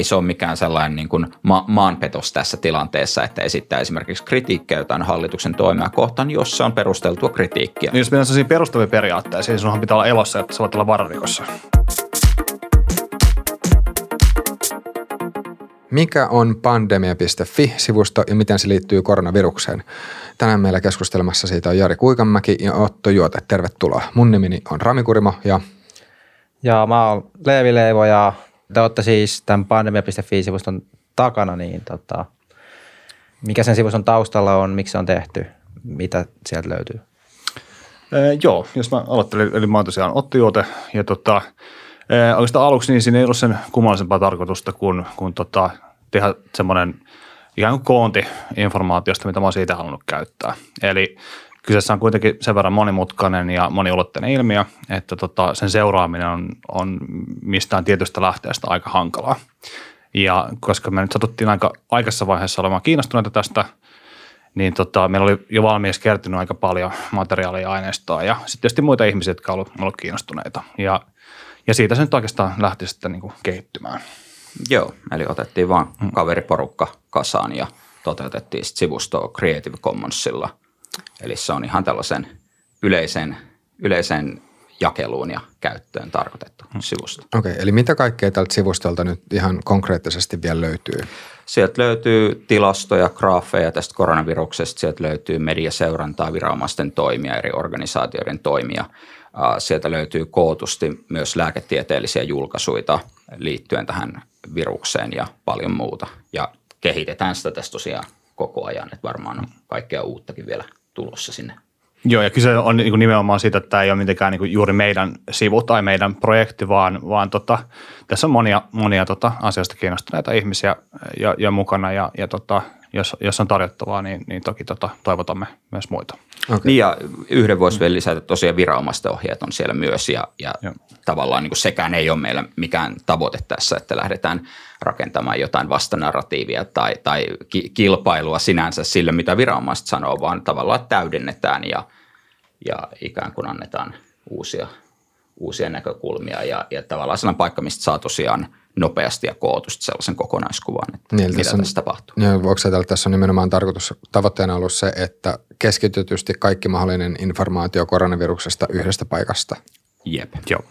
ei se ole mikään sellainen niin kuin ma- maanpetos tässä tilanteessa, että esittää esimerkiksi kritiikkiä jotain hallituksen toimia kohtaan, jos se on perusteltua kritiikkiä. Niin jos mennään sellaisiin perustavia periaatteisiin, niin sinunhan pitää olla elossa, että sä voit olla vararikossa. Mikä on pandemia.fi-sivusto ja miten se liittyy koronavirukseen? Tänään meillä keskustelemassa siitä on Jari Kuikanmäki ja Otto Juote. Tervetuloa. Mun nimeni on Rami Kurimo ja... Ja mä oon Leevi Leivo ja te olette siis tämän pandemia.fi-sivuston takana, niin tota, mikä sen sivuston taustalla on, miksi se on tehty, mitä sieltä löytyy? Ee, joo, jos mä aloittelen, eli mä oon tosiaan Otto Juote ja tota, ee, oikeastaan aluksi niin siinä ei ollut sen kummallisempaa tarkoitusta kuin, kuin tota, tehdä semmoinen ikään kuin koonti informaatiosta, mitä mä oon siitä halunnut käyttää. Eli kyseessä on kuitenkin sen verran monimutkainen ja moniulotteinen ilmiö, että tota, sen seuraaminen on, on mistään tietystä lähteestä aika hankalaa. Ja koska me nyt satuttiin aika aikaisessa vaiheessa olemaan kiinnostuneita tästä, niin tota, meillä oli jo valmiiksi kertynyt aika paljon materiaalia ja aineistoa ja sitten tietysti muita ihmisiä, jotka ovat ollut kiinnostuneita. Ja, ja siitä se nyt oikeastaan lähti sitten niin kuin kehittymään. Joo, eli otettiin vaan kaveriporukka kasaan ja toteutettiin sitten sivustoa Creative Commonsilla. Eli se on ihan tällaisen yleisen, yleisen jakeluun ja käyttöön tarkoitettu sivusto. Okei, okay, eli mitä kaikkea tältä sivustolta nyt ihan konkreettisesti vielä löytyy? Sieltä löytyy tilastoja, graafeja tästä koronaviruksesta, sieltä löytyy mediaseurantaa, viranomaisten toimia, eri organisaatioiden toimia. Sieltä löytyy kootusti myös lääketieteellisiä julkaisuja liittyen tähän virukseen ja paljon muuta. Ja kehitetään sitä tässä tosiaan koko ajan, että varmaan on kaikkea uuttakin vielä tulossa sinne. Joo, ja kyse on niin nimenomaan siitä, että tämä ei ole mitenkään niin juuri meidän sivu tai meidän projekti, vaan, vaan tota, tässä on monia, monia tota, asiasta kiinnostuneita ihmisiä ja, ja mukana, ja, ja tota, jos, jos on tarjottavaa, niin, niin toki tota, toivotamme myös muita. Okay. Niin ja yhden voisi vielä lisätä, että tosiaan viranomaisten ohjeet on siellä myös, ja, ja tavallaan niin kuin sekään ei ole meillä mikään tavoite tässä, että lähdetään rakentamaan jotain vastanarratiivia tai, tai ki- kilpailua sinänsä sille, mitä viranomaiset sanoo, vaan tavallaan täydennetään ja, ja ikään kuin annetaan uusia, uusia näkökulmia ja, ja tavallaan sellainen paikka, mistä saa tosiaan nopeasti ja kootusti sellaisen kokonaiskuvan, että niin, mitä tässä, tässä tapahtuu. Niin, voiko että tässä on nimenomaan tarkoitus, tavoitteena ollut se, että keskitytysti kaikki mahdollinen informaatio koronaviruksesta yhdestä paikasta? Jep. Joo.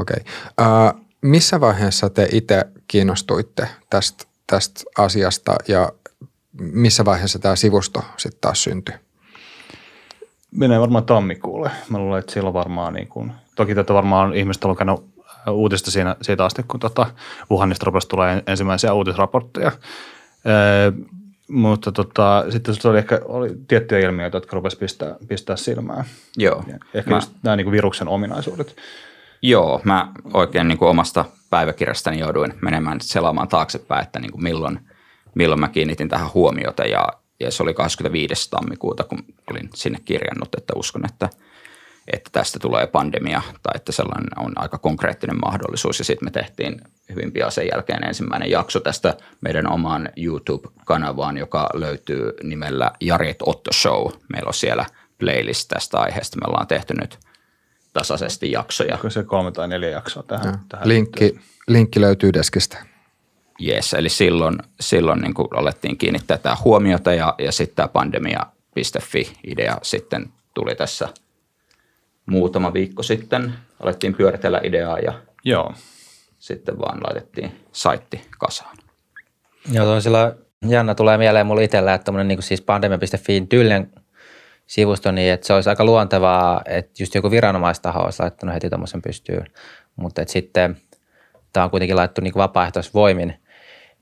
Okei. Okay. Uh, missä vaiheessa te itse kiinnostuitte tästä, tästä asiasta ja missä vaiheessa tämä sivusto sitten taas syntyi? Menee varmaan tammikuulle. Mä luulen, että silloin varmaan, niin kun, toki tätä varmaan ihmiset on lukenut uutista siinä, siitä asti, kun tota Wuhanista rupesi tulee ensimmäisiä uutisraportteja. Ee, mutta tota, sitten se oli ehkä oli tiettyjä ilmiöitä, jotka rupesivat pistää, pistää silmään. Joo. Ja ehkä mä, just nämä niin kuin viruksen ominaisuudet. Joo, mä oikein niin kuin omasta päiväkirjastani jouduin menemään selaamaan taaksepäin, että niin kuin milloin, milloin mä kiinnitin tähän huomiota ja, ja se oli 25. tammikuuta, kun olin sinne kirjannut, että uskon, että, että tästä tulee pandemia tai että sellainen on aika konkreettinen mahdollisuus ja sitten me tehtiin hyvin pian sen jälkeen ensimmäinen jakso tästä meidän omaan YouTube-kanavaan, joka löytyy nimellä Jarit Otto Show. Meillä on siellä playlist tästä aiheesta. Me ollaan tehty nyt – tasaisesti jaksoja. Onko se kolme tai neljä jaksoa tähän? tähän linkki, linkki löytyy deskistä. Yes, eli silloin, silloin niin kuin alettiin kiinnittää tämä huomiota ja, ja sitten tämä pandemia.fi-idea sitten tuli tässä muutama viikko sitten. Alettiin pyöritellä ideaa ja Joo. sitten vaan laitettiin saitti kasaan. Joo, toisella jännä tulee mieleen mulle itsellä, että tämmöinen niin siis pandemia.fi tyylinen – sivusto, niin että se olisi aika luontevaa, että just joku viranomaistaho olisi laittanut heti tuommoisen pystyyn, mutta että sitten tämä on kuitenkin laittu niin vapaaehtoisvoimin,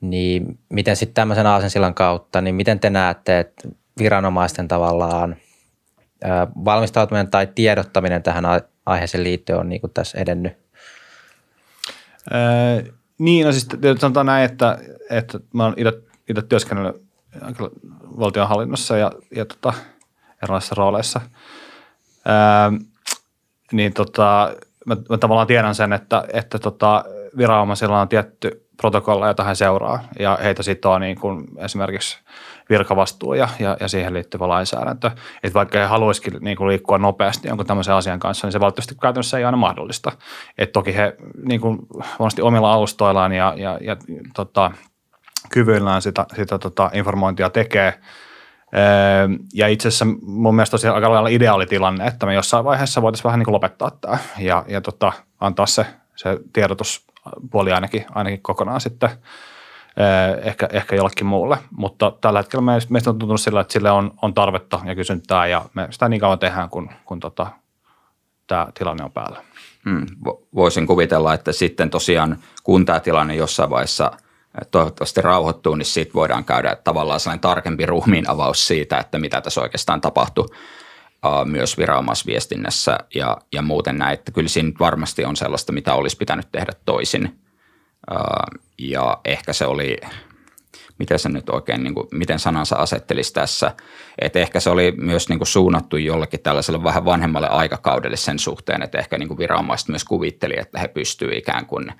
niin miten sitten tämmöisen aasensillan kautta, niin miten te näette, että viranomaisten tavallaan valmistautuminen tai tiedottaminen tähän aiheeseen liittyen on niin kuin tässä edennyt? Öö, niin, no siis sanotaan näin, että, että mä oon itse työskennellyt valtionhallinnossa ja, ja tota, erilaisissa rooleissa. Ää, niin tota, mä, mä tavallaan tiedän sen, että, että tota, viranomaisilla on tietty protokolla, jota he seuraa, ja heitä sitoo niin kuin esimerkiksi virkavastuu ja, ja, ja siihen liittyvä lainsäädäntö. Että vaikka he haluaisikin niin kuin liikkua nopeasti jonkun tämmöisen asian kanssa, niin se valitettavasti käytännössä ei aina mahdollista. Et toki he niin kuin omilla alustoillaan ja, ja, ja tota, kyvyillään sitä, sitä tota, informointia tekee. Öö, ja itse asiassa mun mielestä tosiaan aika lailla ideaalitilanne, että me jossain vaiheessa voitaisiin vähän niin kuin lopettaa tämä ja, ja tota, antaa se, se tiedotuspuoli ainakin, ainakin kokonaan sitten ehkä, ehkä jollekin muulle. Mutta tällä hetkellä meistä on tuntunut sillä, että sille on, on tarvetta ja kysyntää ja me sitä niin kauan tehdään, kun, kun tota, tämä tilanne on päällä. Hmm. Voisin kuvitella, että sitten tosiaan kun tämä tilanne jossain vaiheessa – toivottavasti rauhoittuu, niin sitten voidaan käydä tavallaan sellainen tarkempi ruumiin avaus siitä, että mitä tässä oikeastaan tapahtui myös viranomaisviestinnässä ja, ja muuten näin, että kyllä siinä varmasti on sellaista, mitä olisi pitänyt tehdä toisin. Ja ehkä se oli miten se nyt oikein, niin kuin, miten sanansa asettelisi tässä. Että ehkä se oli myös niin kuin suunnattu jollekin tällaiselle vähän vanhemmalle aikakaudelle sen suhteen, että ehkä niin kuin viranomaiset myös kuvitteli, että he pystyvät ikään kuin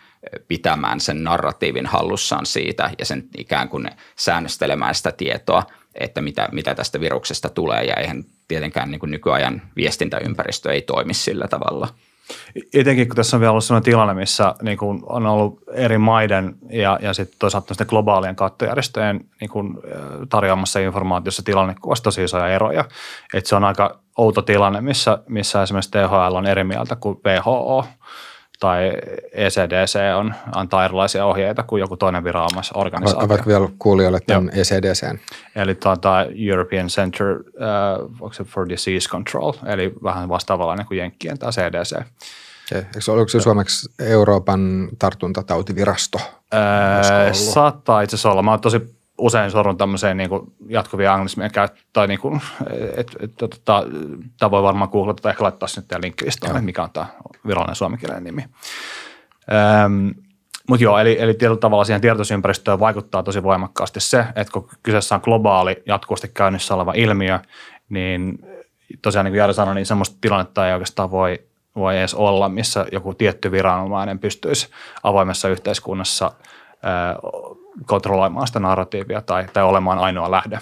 pitämään sen narratiivin hallussaan siitä ja sen ikään kuin säännöstelemään sitä tietoa, että mitä, mitä tästä viruksesta tulee ja eihän tietenkään niin kuin nykyajan viestintäympäristö ei toimi sillä tavalla – Etenkin kun tässä on vielä ollut sellainen tilanne, missä niin kuin on ollut eri maiden ja, ja sitten toisaalta globaalien kattojärjestöjen niin kuin, tarjoamassa informaatiossa tilannekuvassa tosi isoja eroja. Et se on aika outo tilanne, missä, missä esimerkiksi THL on eri mieltä kuin WHO tai ECDC on, antaa erilaisia ohjeita kuin joku toinen viranomaisorganisaatio. Avaatko vielä kuulijoille tämän ECDC? Eli tuota, European Center uh, for Disease Control, eli vähän vastaavallainen kuin Jenkkien tämä CDC. Okay. Eikö, oliko se suomeksi Euroopan tartuntatautivirasto? Öö, saattaa itse asiassa olla. Mä oon tosi usein sorrun tämmöiseen niin jatkuvia anglismien käyttöön, tai niin kuin, et, et, tota, tämä voi varmaan googlata tai ehkä laittaa sinne teidän linkkilistaan, mikä on tämä virallinen suomenkielinen nimi. Öm, mutta joo, eli, eli tietyllä tavalla siihen tiedotusympäristöön vaikuttaa tosi voimakkaasti se, että kun kyseessä on globaali, jatkuvasti käynnissä oleva ilmiö, niin tosiaan niin kuin Jari sanoi, niin semmoista tilannetta ei oikeastaan voi, voi edes olla, missä joku tietty viranomainen pystyisi avoimessa yhteiskunnassa kontrolloimaan sitä narratiivia tai, tai olemaan ainoa lähde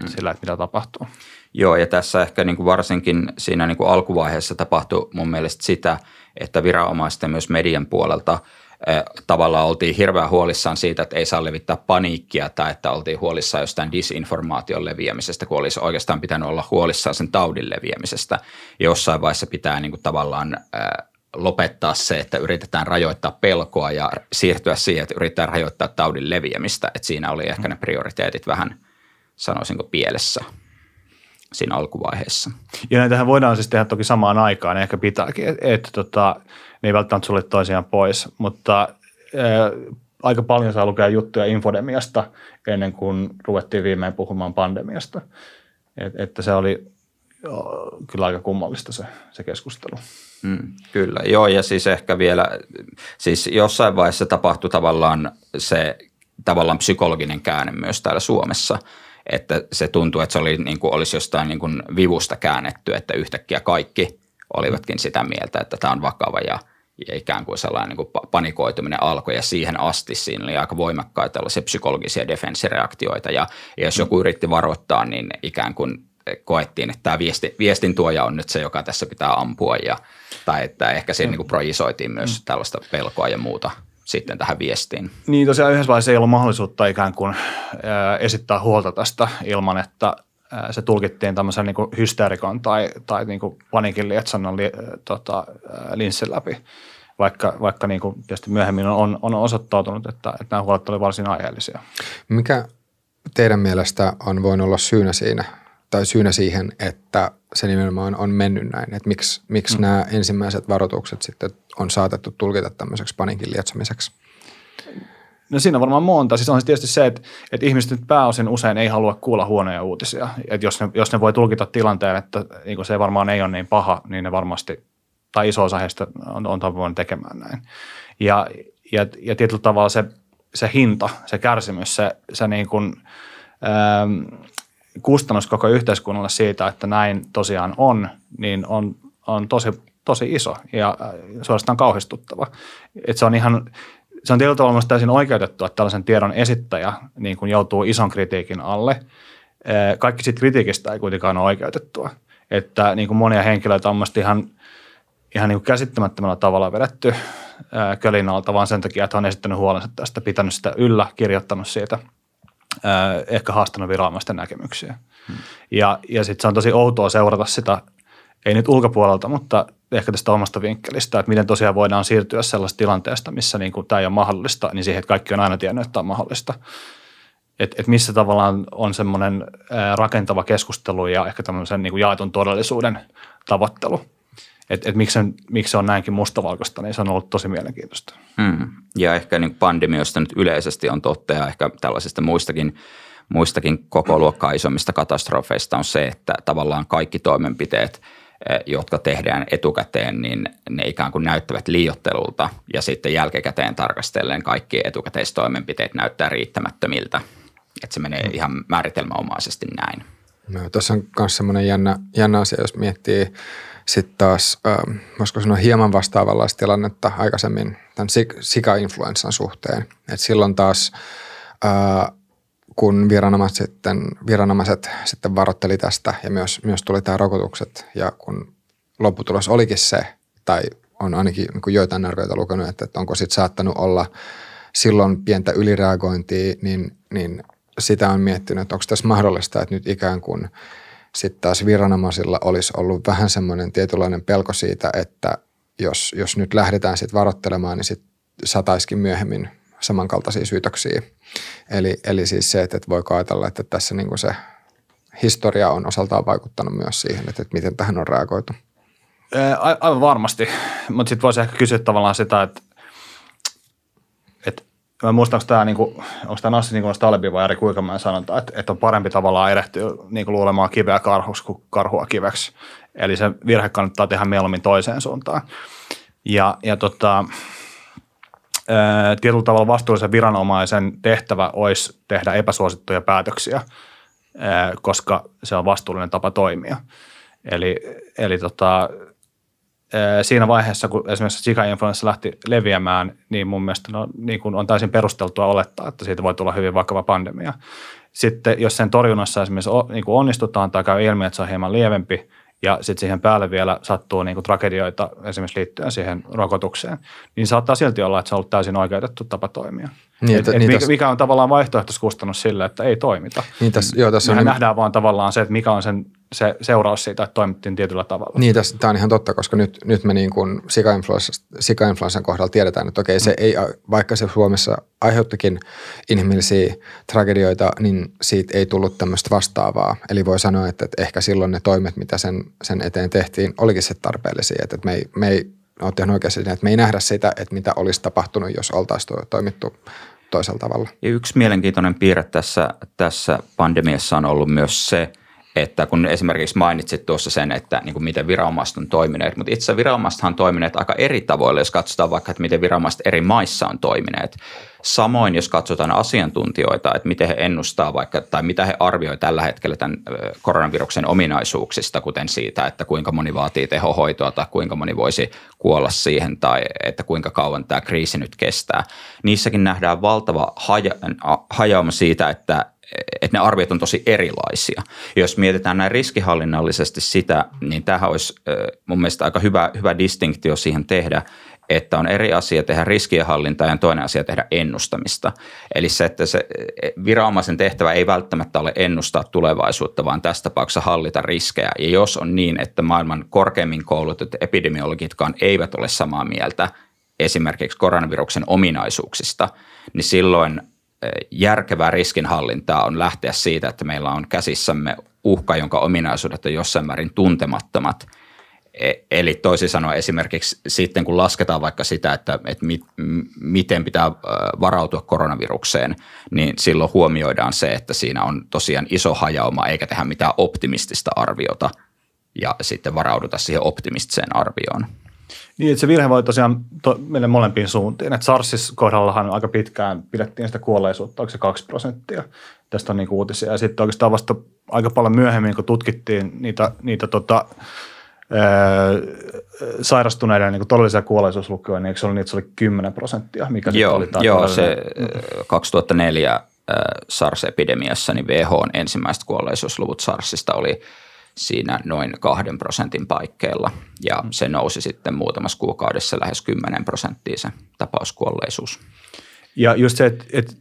hmm. sillä, että mitä tapahtuu. Joo, ja tässä ehkä niin kuin varsinkin siinä niin kuin alkuvaiheessa tapahtui mun mielestä sitä, että viranomaisten myös median puolelta eh, tavallaan oltiin hirveän huolissaan siitä, että ei saa levittää paniikkia tai että oltiin huolissaan jostain disinformaation leviämisestä, kun olisi oikeastaan pitänyt olla huolissaan sen taudin leviämisestä. Jossain vaiheessa pitää niin kuin tavallaan eh, lopettaa se, että yritetään rajoittaa pelkoa ja siirtyä siihen, että yritetään rajoittaa taudin leviämistä. Että siinä oli ehkä ne prioriteetit vähän, sanoisinko, pielessä siinä alkuvaiheessa. Ja näitähän voidaan siis tehdä toki samaan aikaan, ehkä pitääkin, että et, tota, ne ei välttämättä sulle toisiaan pois, mutta ää, aika paljon saa lukea juttuja infodemiasta ennen kuin ruvettiin viimein puhumaan pandemiasta. Et, että se oli kyllä aika kummallista se, se keskustelu. Mm, kyllä, joo ja siis ehkä vielä, siis jossain vaiheessa tapahtui tavallaan se tavallaan psykologinen käänne myös täällä Suomessa, että se tuntui, että se oli niin kuin, olisi jostain niin kuin vivusta käännetty, että yhtäkkiä kaikki olivatkin sitä mieltä, että tämä on vakava ja, ja ikään kuin sellainen niin kuin panikoituminen alkoi. Ja siihen asti siinä oli aika voimakkaita tällaisia psykologisia defenssireaktioita ja, ja jos joku yritti varoittaa, niin ikään kuin koettiin, että tämä viesti, viestin tuoja on nyt se, joka tässä pitää ampua ja, tai että ehkä siinä niin projisoitiin myös mm. tällaista pelkoa ja muuta sitten tähän viestiin. Niin tosiaan yhdessä vaiheessa ei ollut mahdollisuutta ikään kuin esittää huolta tästä ilman, että se tulkittiin tämmöisen niin hysteerikon tai, tai niin kuin paniikin lietsannan li, tota, linssin läpi, vaikka, vaikka niin kuin tietysti myöhemmin on, on osoittautunut, että, että nämä huolet olivat varsin aiheellisia. Mikä teidän mielestä on voinut olla syynä siinä tai syynä siihen, että se nimenomaan on mennyt näin? Että miksi, miksi mm. nämä ensimmäiset varoitukset sitten on saatettu tulkita tämmöiseksi panikin lietsamiseksi? No siinä on varmaan monta. Siis on se tietysti se, että, että ihmiset nyt pääosin usein ei halua kuulla huonoja uutisia. Että jos ne, jos ne voi tulkita tilanteen, että niin se varmaan ei ole niin paha, niin ne varmasti, tai iso osa heistä on, on tavoin tekemään näin. Ja, ja, ja tietyllä tavalla se, se hinta, se kärsimys, se, se niin kuin, ähm, kustannus koko yhteiskunnalle siitä, että näin tosiaan on, niin on, on tosi, tosi iso ja äh, suorastaan kauhistuttava. Et se on ihan, se on tietyllä tavalla myös täysin oikeutettu, että tällaisen tiedon esittäjä niin kuin joutuu ison kritiikin alle. Kaikki siitä kritiikistä ei kuitenkaan ole oikeutettua. Että niin kuin monia henkilöitä on ihan, ihan niin kuin käsittämättömällä tavalla vedetty kölin alta, vaan sen takia, että on esittänyt huolensa tästä, pitänyt sitä yllä, kirjoittanut siitä, ehkä haastanut viranomaisten näkemyksiä. Hmm. Ja, ja sitten se on tosi outoa seurata sitä, ei nyt ulkopuolelta, mutta ehkä tästä omasta vinkkelistä, että miten tosiaan voidaan siirtyä sellaista tilanteesta, missä niin kuin tämä ei ole mahdollista, niin siihen, että kaikki on aina tiennyt, että tämä on mahdollista. Että et missä tavallaan on semmoinen rakentava keskustelu ja ehkä tämmöisen niin kuin jaetun todellisuuden tavoittelu. Että et miksi, miksi se on näinkin mustavalkoista, niin se on ollut tosi mielenkiintoista. Mm. Ja ehkä niin pandemiosta nyt yleisesti on totta ja ehkä tällaisista muistakin, muistakin koko luokkaa isommista katastrofeista on se, että tavallaan kaikki toimenpiteet – Eh, jotka tehdään etukäteen, niin ne ikään kuin näyttävät liiottelulta ja sitten jälkikäteen tarkastellen kaikki etukäteistoimenpiteet näyttää riittämättömiltä. Että se menee mm. ihan määritelmäomaisesti näin. No, tuossa on myös semmoinen jännä, jännä asia, jos miettii sitten taas, äh, voisiko sanoa hieman vastaavanlaista tilannetta aikaisemmin tämän sika-influenssan suhteen. Et silloin taas äh, kun viranomaiset sitten, viranomaiset sitten varoitteli tästä ja myös, myös tuli tämä rokotukset ja kun lopputulos olikin se, tai on ainakin niin joitain arvioita lukenut, että, että onko sitten saattanut olla silloin pientä ylireagointia, niin, niin sitä on miettinyt, että onko tässä mahdollista, että nyt ikään kuin sitten taas viranomaisilla olisi ollut vähän semmoinen tietynlainen pelko siitä, että jos, jos nyt lähdetään sitten varoittelemaan, niin sitten sataiskin myöhemmin samankaltaisia syytöksiä. Eli, eli siis se, että voiko ajatella, että tässä niin se historia on osaltaan vaikuttanut myös siihen, että, että miten tähän on reagoitu. Aivan varmasti, mutta sitten voisi ehkä kysyä tavallaan sitä, että, että mä muistan, onko tämä, niin kuin, onko tämä Nassi niin Talebi vai Ari Kuikamäen sanonta, että, että on parempi tavallaan erehtyä niin kuin luulemaan kiveä karhuksi kuin karhua kiveksi. Eli se virhe kannattaa tehdä mieluummin toiseen suuntaan. Ja, ja tota, tietyllä tavalla vastuullisen viranomaisen tehtävä olisi tehdä epäsuosittuja päätöksiä, koska se on vastuullinen tapa toimia. Eli, eli tota, siinä vaiheessa, kun esimerkiksi Zika-influenssa lähti leviämään, niin mun mielestä no, niin kuin on täysin perusteltua olettaa, että siitä voi tulla hyvin vakava pandemia. Sitten jos sen torjunnassa esimerkiksi niin kuin onnistutaan tai käy ilmi, että se on hieman lievempi – ja sitten siihen päälle vielä sattuu niin kuin tragedioita esimerkiksi liittyen siihen rokotukseen, niin saattaa silti olla, että se on ollut täysin oikeutettu tapa toimia. Niin, et, et niin mikä, mikä on tavallaan vaihtoehtoiskustannus sille, että ei toimita. Niin tässä, joo, tässä Mehän on, nähdään vaan tavallaan se, että mikä on sen se seuraus siitä, että toimittiin tietyllä tavalla. Niin, tässä, tämä on ihan totta, koska nyt, nyt me niin kuin sika-influenssan kohdalla tiedetään, että okei, se mm. ei, vaikka se Suomessa aiheuttikin inhimillisiä tragedioita, niin siitä ei tullut tämmöistä vastaavaa. Eli voi sanoa, että, että ehkä silloin ne toimet, mitä sen, sen eteen tehtiin, olikin se tarpeellisia. Että, että me ei, me ei ole ihan oikeasti että me ei nähdä sitä, että mitä olisi tapahtunut, jos oltaisiin toimittu toisella tavalla. Ja yksi mielenkiintoinen piirre tässä, tässä pandemiassa on ollut myös se – että kun esimerkiksi mainitsit tuossa sen, että niin kuin miten viranomaiset on toimineet, mutta itse viranomaiset on toimineet aika eri tavoilla, jos katsotaan vaikka, että miten viranomaiset eri maissa on toimineet. Samoin, jos katsotaan asiantuntijoita, että miten he ennustaa vaikka, tai mitä he arvioivat tällä hetkellä tämän koronaviruksen ominaisuuksista, kuten siitä, että kuinka moni vaatii tehohoitoa tai kuinka moni voisi kuolla siihen tai että kuinka kauan tämä kriisi nyt kestää. Niissäkin nähdään valtava haja, hajauma siitä, että että ne arviot on tosi erilaisia. Jos mietitään näin riskihallinnallisesti sitä, niin tähän olisi mun mielestä aika hyvä, hyvä distinktio siihen tehdä, että on eri asia tehdä riskienhallintaa ja toinen asia tehdä ennustamista. Eli se, että se e, viranomaisen tehtävä ei välttämättä ole ennustaa tulevaisuutta, vaan tässä tapauksessa hallita riskejä. Ja jos on niin, että maailman korkeimmin koulutetut epidemiologitkaan eivät ole samaa mieltä esimerkiksi koronaviruksen ominaisuuksista, niin silloin järkevää riskinhallintaa on lähteä siitä, että meillä on käsissämme uhka, jonka ominaisuudet on jossain määrin tuntemattomat. E, eli toisin sanoen esimerkiksi sitten, kun lasketaan vaikka sitä, että, että mit, miten pitää varautua koronavirukseen, niin silloin huomioidaan se, että siinä on tosiaan iso hajauma eikä tehdä mitään optimistista arviota ja sitten varauduta siihen optimistiseen arvioon. Niin, että se virhe voi tosiaan to, mennä molempiin suuntiin. Että SARSis kohdallahan aika pitkään pidettiin sitä kuolleisuutta, onko se kaksi prosenttia. Tästä on niin uutisia. Ja sitten oikeastaan vasta aika paljon myöhemmin, kun tutkittiin niitä, niitä tota, sairastuneiden niin todellisia kuolleisuuslukuja, niin eikö se oli, niin, se oli 10 prosenttia, mikä joo, oli Joo, se 2004 SARS-epidemiassa, niin WHO ensimmäiset kuolleisuusluvut SARSista oli siinä noin kahden prosentin paikkeilla. Ja se nousi sitten muutamassa kuukaudessa lähes 10 prosenttia se tapauskuolleisuus. Ja just se, että, että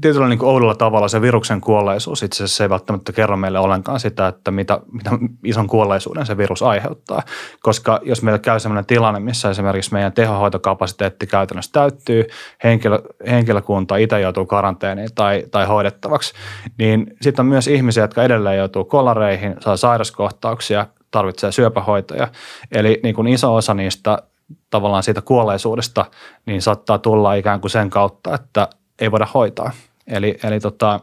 tietyllä, niin oudolla tavalla se viruksen kuolleisuus itse asiassa ei välttämättä kerro meille ollenkaan sitä, että mitä, mitä ison kuolleisuuden se virus aiheuttaa. Koska jos meillä käy sellainen tilanne, missä esimerkiksi meidän tehohoitokapasiteetti käytännössä täyttyy, henkilö, henkilökunta itse joutuu karanteeniin tai, tai hoidettavaksi, niin sitten on myös ihmisiä, jotka edelleen joutuu kolareihin, saa sairaskohtauksia, tarvitsee syöpähoitoja. Eli niin kuin iso osa niistä tavallaan siitä kuolleisuudesta, niin saattaa tulla ikään kuin sen kautta, että ei voida hoitaa. Eli, eli tota,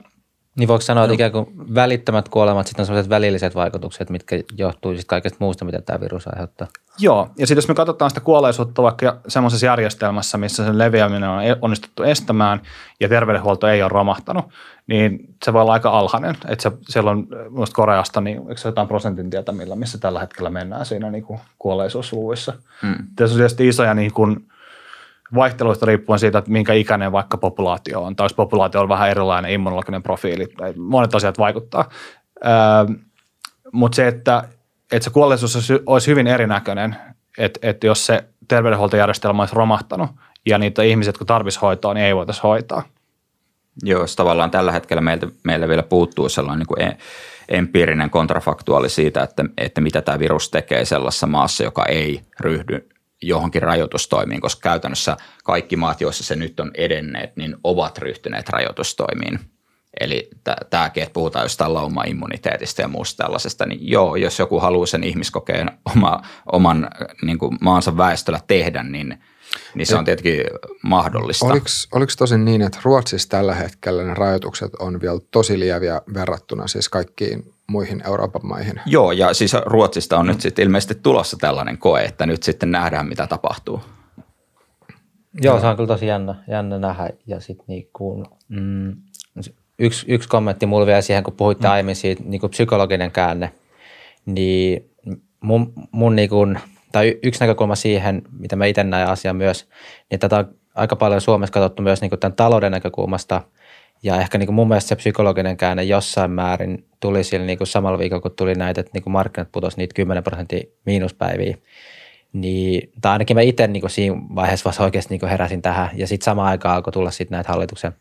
niin voiko sanoa, että ikään kuin välittömät kuolemat sitten on sellaiset välilliset vaikutukset, mitkä johtuu sitten kaikesta muusta, mitä tämä virus aiheuttaa? Joo, ja sitten jos me katsotaan sitä kuolleisuutta vaikka semmoisessa järjestelmässä, missä sen leviäminen on e- onnistuttu estämään ja terveydenhuolto ei ole romahtanut, niin se voi olla aika alhainen. Että se, siellä on minusta Koreasta, niin eikö se jotain prosentin tietämillä, missä tällä hetkellä mennään siinä niin kuin kuolleisuusluvuissa. Hmm. Tässä on tietysti isoja niin kuin, vaihteluista riippuen siitä, että minkä ikäinen vaikka populaatio on, tai jos populaatio on vähän erilainen immunologinen profiili, monet asiat vaikuttaa. Öö, Mutta se, että, että se kuolleisuus olisi hyvin erinäköinen, että, että jos se terveydenhuoltojärjestelmä olisi romahtanut ja niitä ihmisiä, jotka tarvitsisivat hoitoa, niin ei voitaisiin hoitaa. Joo, tavallaan tällä hetkellä meiltä, meillä vielä puuttuu sellainen niin kuin e, empiirinen kontrafaktuaali siitä, että, että mitä tämä virus tekee sellaisessa maassa, joka ei ryhdy johonkin rajoitustoimiin, koska käytännössä kaikki maat, joissa se nyt on edenneet, niin ovat ryhtyneet rajoitustoimiin. Eli tämäkin, että puhutaan jostain lauma-immuniteetista ja muusta tällaisesta, niin joo, jos joku haluaa sen ihmiskokeen oma, oman niin kuin maansa väestöllä tehdä, niin, niin se on tietenkin mahdollista. Oliko, oliko tosin niin, että Ruotsissa tällä hetkellä ne rajoitukset on vielä tosi lieviä verrattuna siis kaikkiin muihin Euroopan maihin. Joo, ja siis Ruotsista on mm. nyt sitten ilmeisesti tulossa tällainen koe, että nyt sitten nähdään, mitä tapahtuu. Joo, se on kyllä tosi jännä, jännä nähdä. Ja sitten niin mm, yksi, yksi kommentti mulla vielä siihen, kun puhuitte mm. aiemmin siitä niin kuin psykologinen käänne, niin mun, mun niin kuin, tai yksi näkökulma siihen, mitä mä itse näen asian myös, niin tätä on aika paljon Suomessa katsottu myös niin kuin tämän talouden näkökulmasta – ja ehkä niin kuin mun mielestä se psykologinen käänne jossain määrin tuli sillä niin kuin samalla viikolla, kun tuli näitä, että niin kuin markkinat putosi niitä 10 prosenttia miinuspäiviä. Niin, tai ainakin mä itse niin kuin siinä vaiheessa vasta oikeasti niin kuin heräsin tähän. Ja sitten samaan aikaan alkoi tulla sitten näitä hallituksen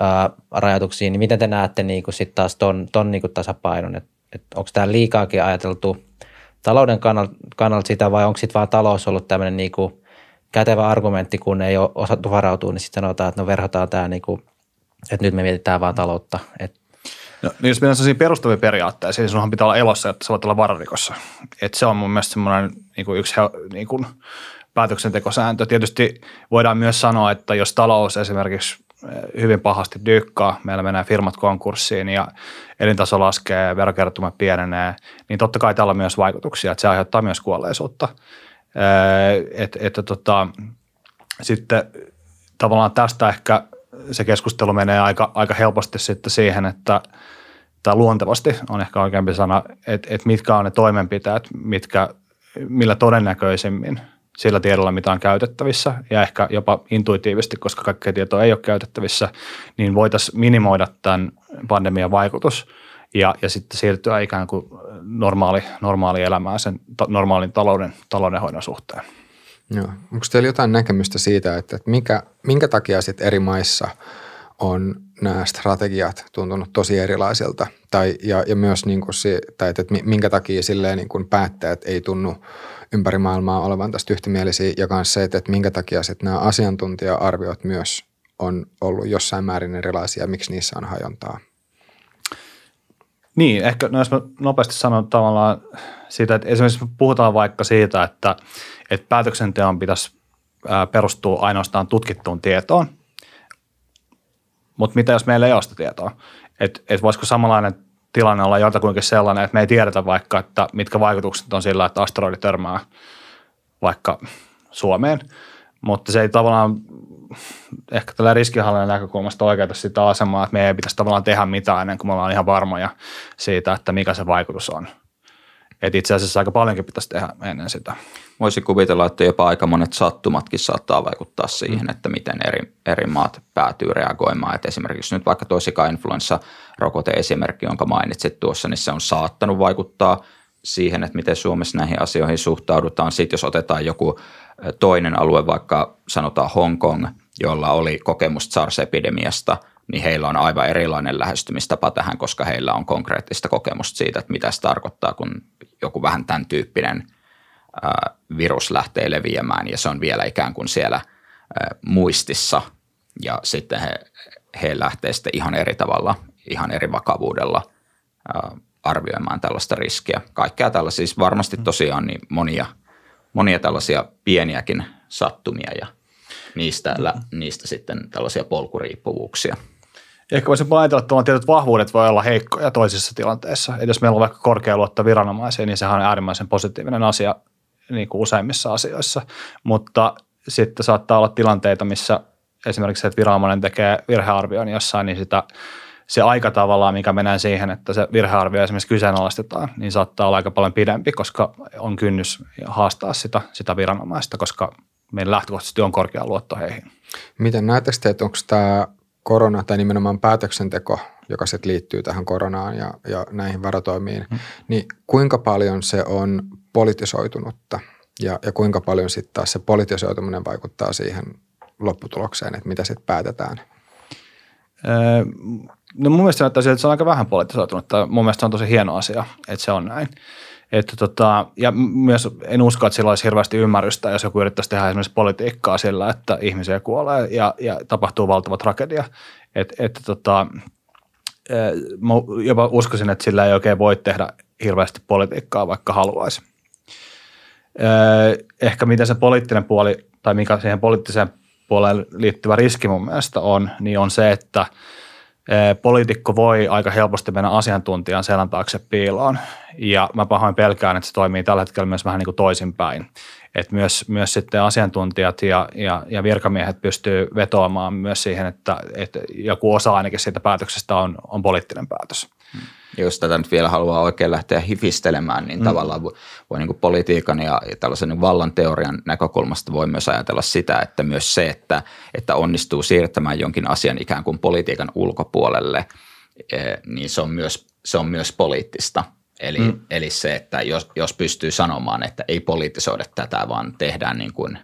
ää, rajoituksia. Niin miten te näette niin kuin sit taas ton, ton niin kuin tasapainon? Että et onko tämä liikaakin ajateltu talouden kannalta, kannalta sitä vai onko sitten vaan talous ollut tämmöinen niin kuin kätevä argumentti, kun ei ole osattu varautua, niin sitten sanotaan, että no verhotaan tämä niin kuin – että nyt me mietitään vaan taloutta. Et. No, niin jos mennään sellaisiin perustavia periaatteisiin, niin sinunhan pitää olla elossa, että sä voit olla vararikossa. Et se on mun mielestä semmoinen niin kuin yksi niin kuin päätöksentekosääntö. Tietysti voidaan myös sanoa, että jos talous esimerkiksi eh, hyvin pahasti dyykkaa, meillä menee firmat konkurssiin ja elintaso laskee, verokertomat pienenee, niin totta kai tällä on myös vaikutuksia, että se aiheuttaa myös kuolleisuutta. Eh, että et, tota, sitten tavallaan tästä ehkä se keskustelu menee aika, aika helposti sitten siihen, että tai luontevasti on ehkä oikeampi sana, että, että mitkä on ne toimenpiteet, mitkä, millä todennäköisemmin sillä tiedolla, mitä on käytettävissä ja ehkä jopa intuitiivisesti, koska kaikkea tietoa ei ole käytettävissä, niin voitaisiin minimoida tämän pandemian vaikutus ja, ja sitten siirtyä ikään kuin normaali, normaali elämään sen ta, normaalin talouden, taloudenhoidon suhteen. Joo. Onko teillä jotain näkemystä siitä, että, että mikä, minkä takia sitten eri maissa on nämä strategiat tuntunut tosi erilaisilta? Tai, ja, ja myös niin kuin se, tai että, että minkä takia silleen niin kuin päättäjät ei tunnu ympäri maailmaa olevan tästä yhtimielisiä ja myös se, että, että minkä takia sitten nämä asiantuntija-arviot myös on ollut jossain määrin erilaisia, miksi niissä on hajontaa? Niin, ehkä no jos mä nopeasti sanon tavallaan siitä, että esimerkiksi puhutaan vaikka siitä, että, että päätöksenteon pitäisi perustua ainoastaan tutkittuun tietoon, mutta mitä jos meillä ei ole sitä tietoa? Että et voisiko samanlainen tilanne olla jotakuinkin sellainen, että me ei tiedetä vaikka, että mitkä vaikutukset on sillä, että asteroidi törmää vaikka Suomeen, mutta se ei tavallaan ehkä tällä riskihallinnan näkökulmasta oikeuta sitä asemaa, että me ei pitäisi tavallaan tehdä mitään ennen kuin me ollaan ihan varmoja siitä, että mikä se vaikutus on. Että itse asiassa aika paljonkin pitäisi tehdä ennen sitä. Voisi kuvitella, että jopa aika monet sattumatkin saattaa vaikuttaa siihen, mm. että miten eri, eri maat päätyy reagoimaan. Et esimerkiksi nyt vaikka tuo sika-influenssa-rokote-esimerkki, jonka mainitsit tuossa, niin se on saattanut vaikuttaa siihen, että miten Suomessa näihin asioihin suhtaudutaan. Sitten jos otetaan joku toinen alue, vaikka sanotaan Hongkong, jolla oli kokemus SARS-epidemiasta, niin heillä on aivan erilainen lähestymistapa tähän, koska heillä on konkreettista kokemusta siitä, että mitä se tarkoittaa, kun joku vähän tämän tyyppinen virus lähtee leviämään ja se on vielä ikään kuin siellä muistissa ja sitten he, he lähtee sitten ihan eri tavalla, ihan eri vakavuudella arvioimaan tällaista riskiä. Kaikkea tällaisia, siis varmasti tosiaan niin monia, monia tällaisia pieniäkin sattumia ja niistä, mm-hmm. niistä sitten tällaisia polkuriippuvuuksia. Ehkä voisin ajatella, että tietyt vahvuudet voi olla heikkoja toisissa tilanteissa. Et jos meillä on vaikka korkea luotto viranomaisiin, niin sehän on äärimmäisen positiivinen asia niin kuin useimmissa asioissa. Mutta sitten saattaa olla tilanteita, missä esimerkiksi se, että viranomainen tekee virhearvion jossain, niin sitä, se aika tavallaan, mikä menee siihen, että se virhearvio esimerkiksi kyseenalaistetaan, niin saattaa olla aika paljon pidempi, koska on kynnys haastaa sitä, sitä viranomaista, koska meidän lähtökohtaisesti on korkea luotto heihin. Miten näette te, että onko tämä korona tai nimenomaan päätöksenteko, joka sitten liittyy tähän koronaan ja, ja näihin varotoimiin, hmm. niin kuinka paljon se on politisoitunutta ja, ja kuinka paljon sitten taas se politisoituminen vaikuttaa siihen lopputulokseen, että mitä sitten päätetään? Öö, no mun mielestä näyttää että se on aika vähän politisoitunutta. Mun mielestä se on tosi hieno asia, että se on näin. Että tota, ja myös en usko, että sillä olisi hirveästi ymmärrystä, jos joku yrittäisi tehdä esimerkiksi politiikkaa sillä, että ihmisiä kuolee ja, ja tapahtuu valtava tragedia. Et, että tota, mä jopa uskoisin, että sillä ei oikein voi tehdä hirveästi politiikkaa, vaikka haluaisi. Ehkä miten se poliittinen puoli tai mikä siihen poliittiseen puoleen liittyvä riski mun mielestä on, niin on se, että – poliitikko voi aika helposti mennä asiantuntijan selän taakse piiloon. Ja mä pahoin pelkään, että se toimii tällä hetkellä myös vähän niin kuin toisinpäin. Että myös, myös sitten asiantuntijat ja, ja, ja virkamiehet pystyy vetoamaan myös siihen, että, että joku osa ainakin siitä päätöksestä on, on poliittinen päätös. Jos tätä nyt vielä haluaa oikein lähteä hifistelemään, niin mm. tavallaan voi, voi niin politiikan ja, ja tällaisen niin vallan teorian näkökulmasta voi myös ajatella sitä, että myös se, että, että onnistuu siirtämään jonkin asian ikään kuin politiikan ulkopuolelle, eh, niin se on myös, se on myös poliittista. Eli, mm. eli se, että jos, jos pystyy sanomaan, että ei politisoida tätä, vaan tehdään niin kuin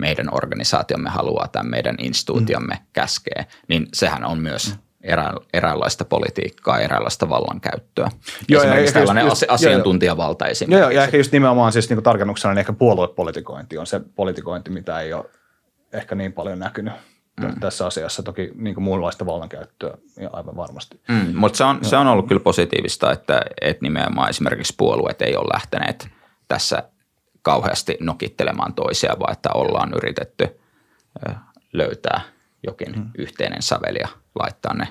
meidän organisaatiomme haluaa tai meidän instituutiomme mm. käskee, niin sehän on myös mm erä, eräänlaista politiikkaa, eräänlaista vallankäyttöä. Joo, Esimerkiksi ja tällainen just, asiantuntijavalta joo, esimerkiksi. Joo, ja ehkä just nimenomaan siis niin tarkennuksena, niin ehkä puoluepolitikointi on se politikointi, mitä ei ole ehkä niin paljon näkynyt mm. tässä asiassa. Toki niin kuin muunlaista vallankäyttöä ja aivan varmasti. Mm, mutta se on, se on ollut kyllä positiivista, että, että nimenomaan esimerkiksi puolueet ei ole lähteneet tässä kauheasti nokittelemaan toisia, vaan että ollaan yritetty löytää jokin mm. yhteinen sävel ja laittaa ne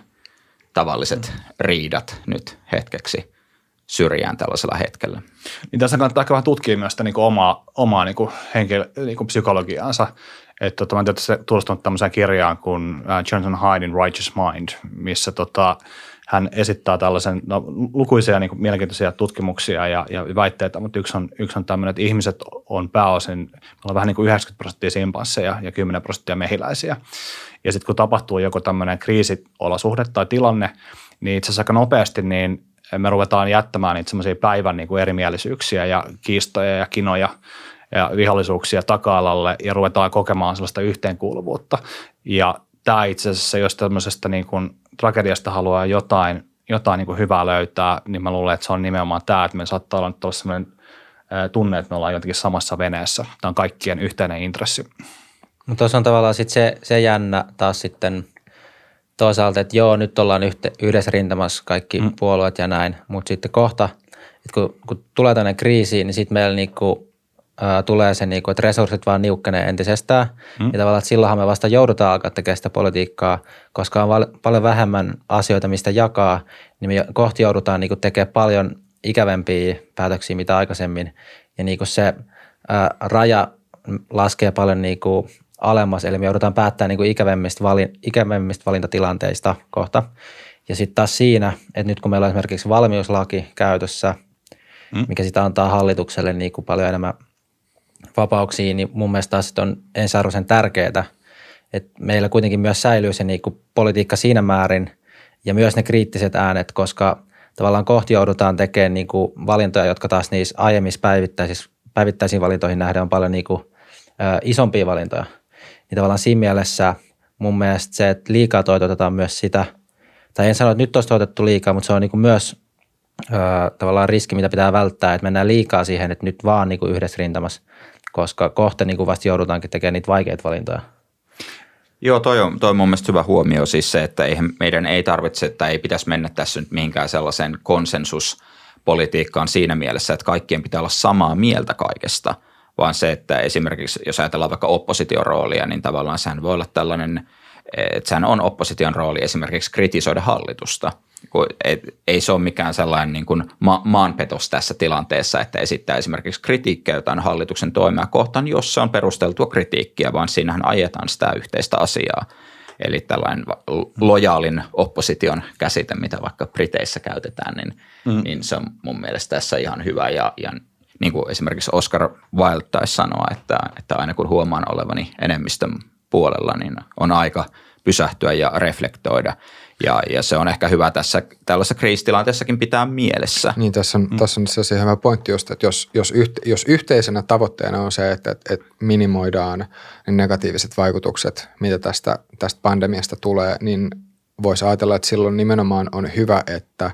tavalliset mm. riidat nyt hetkeksi syrjään tällaisella hetkellä. Niin tässä kannattaa ehkä vähän tutkia myös sitä niin kuin omaa, omaa niin kuin henkilö, niin kuin psykologiaansa. Että tota, mä tietysti tutustunut tämmöiseen kirjaan kuin uh, Jonathan Hyde Righteous Mind, missä tota, hän esittää tällaisen no, lukuisia niin kuin, mielenkiintoisia tutkimuksia ja, ja väitteitä, mutta yksi on, yksi on tämmöinen, että ihmiset on pääosin, me ollaan vähän niin kuin 90 prosenttia simpansseja ja 10 prosenttia mehiläisiä. Ja sitten kun tapahtuu joku tämmöinen kriisiolosuhde tai tilanne, niin itse asiassa aika nopeasti niin me ruvetaan jättämään niitä semmoisia päivän niin kuin erimielisyyksiä ja kiistoja ja kinoja ja vihollisuuksia taka-alalle ja ruvetaan kokemaan sellaista yhteenkuuluvuutta. Ja tämä itse asiassa, jos tämmöisestä niin kuin tragediasta haluaa jotain, jotain niin kuin hyvää löytää, niin mä luulen, että se on nimenomaan tämä, että me saattaa olla nyt sellainen tunne, että me ollaan jotenkin samassa veneessä. Tämä on kaikkien yhteinen intressi. Mutta tuossa on tavallaan sit se, se jännä taas sitten toisaalta, että joo, nyt ollaan yhte, yhdessä rintamassa kaikki mm. puolueet ja näin, mutta sitten kohta, että kun, kun tulee tämmöinen kriisi, niin sitten meillä niinku, ää, tulee se, niinku, että resurssit vaan niukkenee entisestään. Mm. Ja tavallaan, että silloinhan me vasta joudutaan alkaa tekemään sitä politiikkaa, koska on val- paljon vähemmän asioita, mistä jakaa, niin me kohti joudutaan niinku tekemään paljon ikävempiä päätöksiä, mitä aikaisemmin. Ja niinku se ää, raja laskee paljon niinku alemmas, eli me joudutaan päättämään niin kuin ikävemmistä, valin, ikävemmistä valintatilanteista kohta. Ja sitten taas siinä, että nyt kun meillä on esimerkiksi valmiuslaki käytössä, mm. mikä sitä antaa hallitukselle niin kuin paljon enemmän vapauksia, niin mun mielestä taas on ensiarvoisen tärkeää, että meillä kuitenkin myös säilyy se niin kuin politiikka siinä määrin ja myös ne kriittiset äänet, koska tavallaan kohti joudutaan tekemään niin kuin valintoja, jotka taas niissä aiemmissa päivittäisissä, päivittäisiin valintoihin nähden on paljon niin kuin, ä, isompia valintoja. Niin tavallaan siinä mielessä mun mielestä se, että liikaa toitotetaan myös sitä, tai en sano, että nyt olisi toitettu liikaa, mutta se on niin kuin myös ä, tavallaan riski, mitä pitää välttää, että mennään liikaa siihen, että nyt vaan niin kuin yhdessä rintamassa, koska kohta niin kuin vasta joudutaankin tekemään niitä vaikeita valintoja. Joo, toi on, toi on mun mielestä hyvä huomio siis se, että eihän, meidän ei tarvitse, että ei pitäisi mennä tässä nyt mihinkään sellaisen konsensuspolitiikkaan siinä mielessä, että kaikkien pitää olla samaa mieltä kaikesta, vaan se, että esimerkiksi jos ajatellaan vaikka opposition roolia, niin tavallaan sehän voi olla tällainen, että sehän on opposition rooli esimerkiksi kritisoida hallitusta – ei se ole mikään sellainen niin kuin ma- maanpetos tässä tilanteessa, että esittää esimerkiksi kritiikkiä jotain hallituksen toimia kohtaan, jos se on perusteltua kritiikkiä, vaan siinähän ajetaan sitä yhteistä asiaa. Eli tällainen lojaalin opposition käsite, mitä vaikka Briteissä käytetään, niin, mm. niin se on mun mielestä tässä ihan hyvä. Ja, ja niin kuin esimerkiksi Oscar Wilde taisi sanoa, että, että aina kun huomaan olevani enemmistön puolella, niin on aika pysähtyä ja reflektoida. Ja, ja se on ehkä hyvä tässä tällaisessa kriisitilanteessakin pitää mielessä. Niin, tässä on, mm. tässä on se hyvä pointti just, että jos, jos, yhte, jos yhteisenä tavoitteena on se, että, että, että minimoidaan ne negatiiviset vaikutukset, mitä tästä, tästä pandemiasta tulee, niin voisi ajatella, että silloin nimenomaan on hyvä, että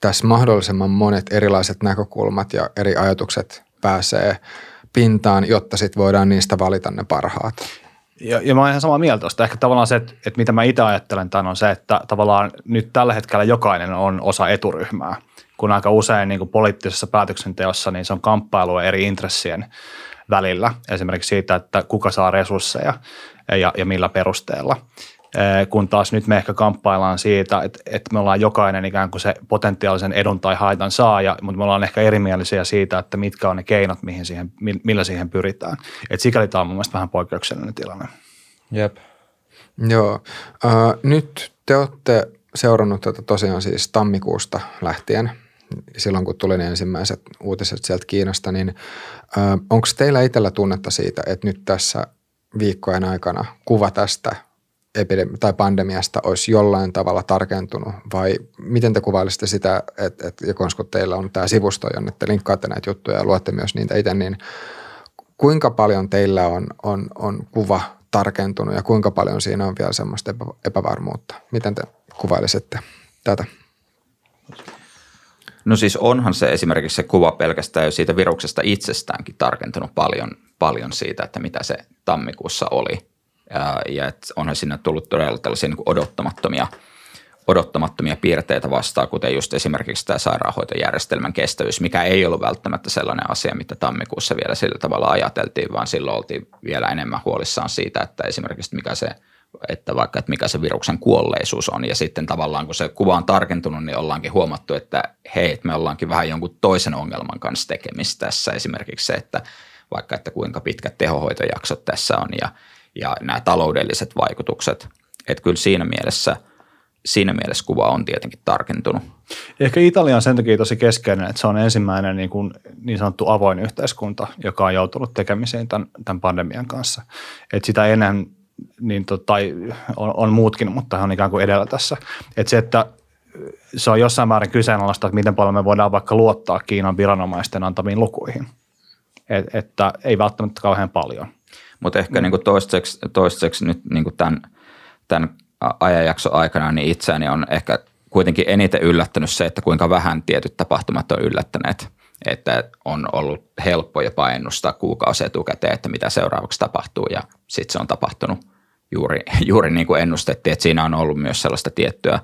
tässä mahdollisimman monet erilaiset näkökulmat ja eri ajatukset pääsee pintaan, jotta sitten voidaan niistä valita ne parhaat. Ja, ja mä oon ihan samaa mieltä tuosta. Ehkä tavallaan se, että, että mitä mä itse ajattelen tämän on se, että tavallaan nyt tällä hetkellä jokainen on osa eturyhmää. Kun aika usein niin kuin poliittisessa päätöksenteossa niin se on kamppailua eri intressien välillä. Esimerkiksi siitä, että kuka saa resursseja ja, ja millä perusteella. Eh, kun taas nyt me ehkä kamppaillaan siitä, että, että me ollaan jokainen ikään kuin se potentiaalisen edun tai haitan saaja, mutta me ollaan ehkä erimielisiä siitä, että mitkä on ne keinot, mihin siihen, millä siihen pyritään. Et sikäli tämä on mun mielestä vähän poikkeuksellinen tilanne. Jep. Joo. Uh, nyt te olette seurannut tätä tosiaan siis tammikuusta lähtien, silloin kun tuli ne ensimmäiset uutiset sieltä Kiinasta, niin uh, onko teillä itsellä tunnetta siitä, että nyt tässä viikkojen aikana kuva tästä epidemi- tai pandemiasta olisi jollain tavalla tarkentunut vai miten te kuvailisitte sitä, että, että kun teillä on tämä sivusto, jonne te linkkaatte näitä juttuja ja luotte myös niitä itse, niin kuinka paljon teillä on, on, on kuva tarkentunut ja kuinka paljon siinä on vielä semmoista epävarmuutta? Miten te kuvailisitte tätä? No siis onhan se esimerkiksi se kuva pelkästään jo siitä viruksesta itsestäänkin tarkentunut paljon, paljon siitä, että mitä se tammikuussa oli – ja, ja et onhan sinne tullut todella tällaisia niin odottamattomia, odottamattomia piirteitä vastaan, kuten just esimerkiksi tämä sairaanhoitojärjestelmän kestävyys, mikä ei ollut välttämättä sellainen asia, mitä tammikuussa vielä sillä tavalla ajateltiin, vaan silloin oltiin vielä enemmän huolissaan siitä, että esimerkiksi mikä se että vaikka että mikä se viruksen kuolleisuus on. Ja sitten tavallaan kun se kuva on tarkentunut, niin ollaankin huomattu, että hei, me ollaankin vähän jonkun toisen ongelman kanssa tekemistä tässä. Esimerkiksi se, että vaikka että kuinka pitkät tehohoitojaksot tässä on ja ja nämä taloudelliset vaikutukset. Että kyllä siinä mielessä, siinä mielessä kuva on tietenkin tarkentunut. Ehkä Italia on sen takia tosi keskeinen, että se on ensimmäinen niin, kuin, niin sanottu avoin yhteiskunta, joka on joutunut tekemiseen tämän, tämän pandemian kanssa. Et sitä ennen niin tota, on, on, muutkin, mutta on ikään kuin edellä tässä. Et se, että se on jossain määrin kyseenalaista, että miten paljon me voidaan vaikka luottaa Kiinan viranomaisten antamiin lukuihin. Et, että ei välttämättä kauhean paljon. Mutta ehkä mm. niin kuin toistaiseksi, toistaiseksi nyt niin kuin tämän, tämän ajanjakson aikana niin itseäni on ehkä kuitenkin eniten yllättänyt se, että kuinka vähän tietyt tapahtumat on yllättäneet. Että on ollut helppo jopa ennustaa kuukausi etukäteen, että mitä seuraavaksi tapahtuu ja sitten se on tapahtunut juuri, juuri niin kuin ennustettiin, että siinä on ollut myös sellaista tiettyä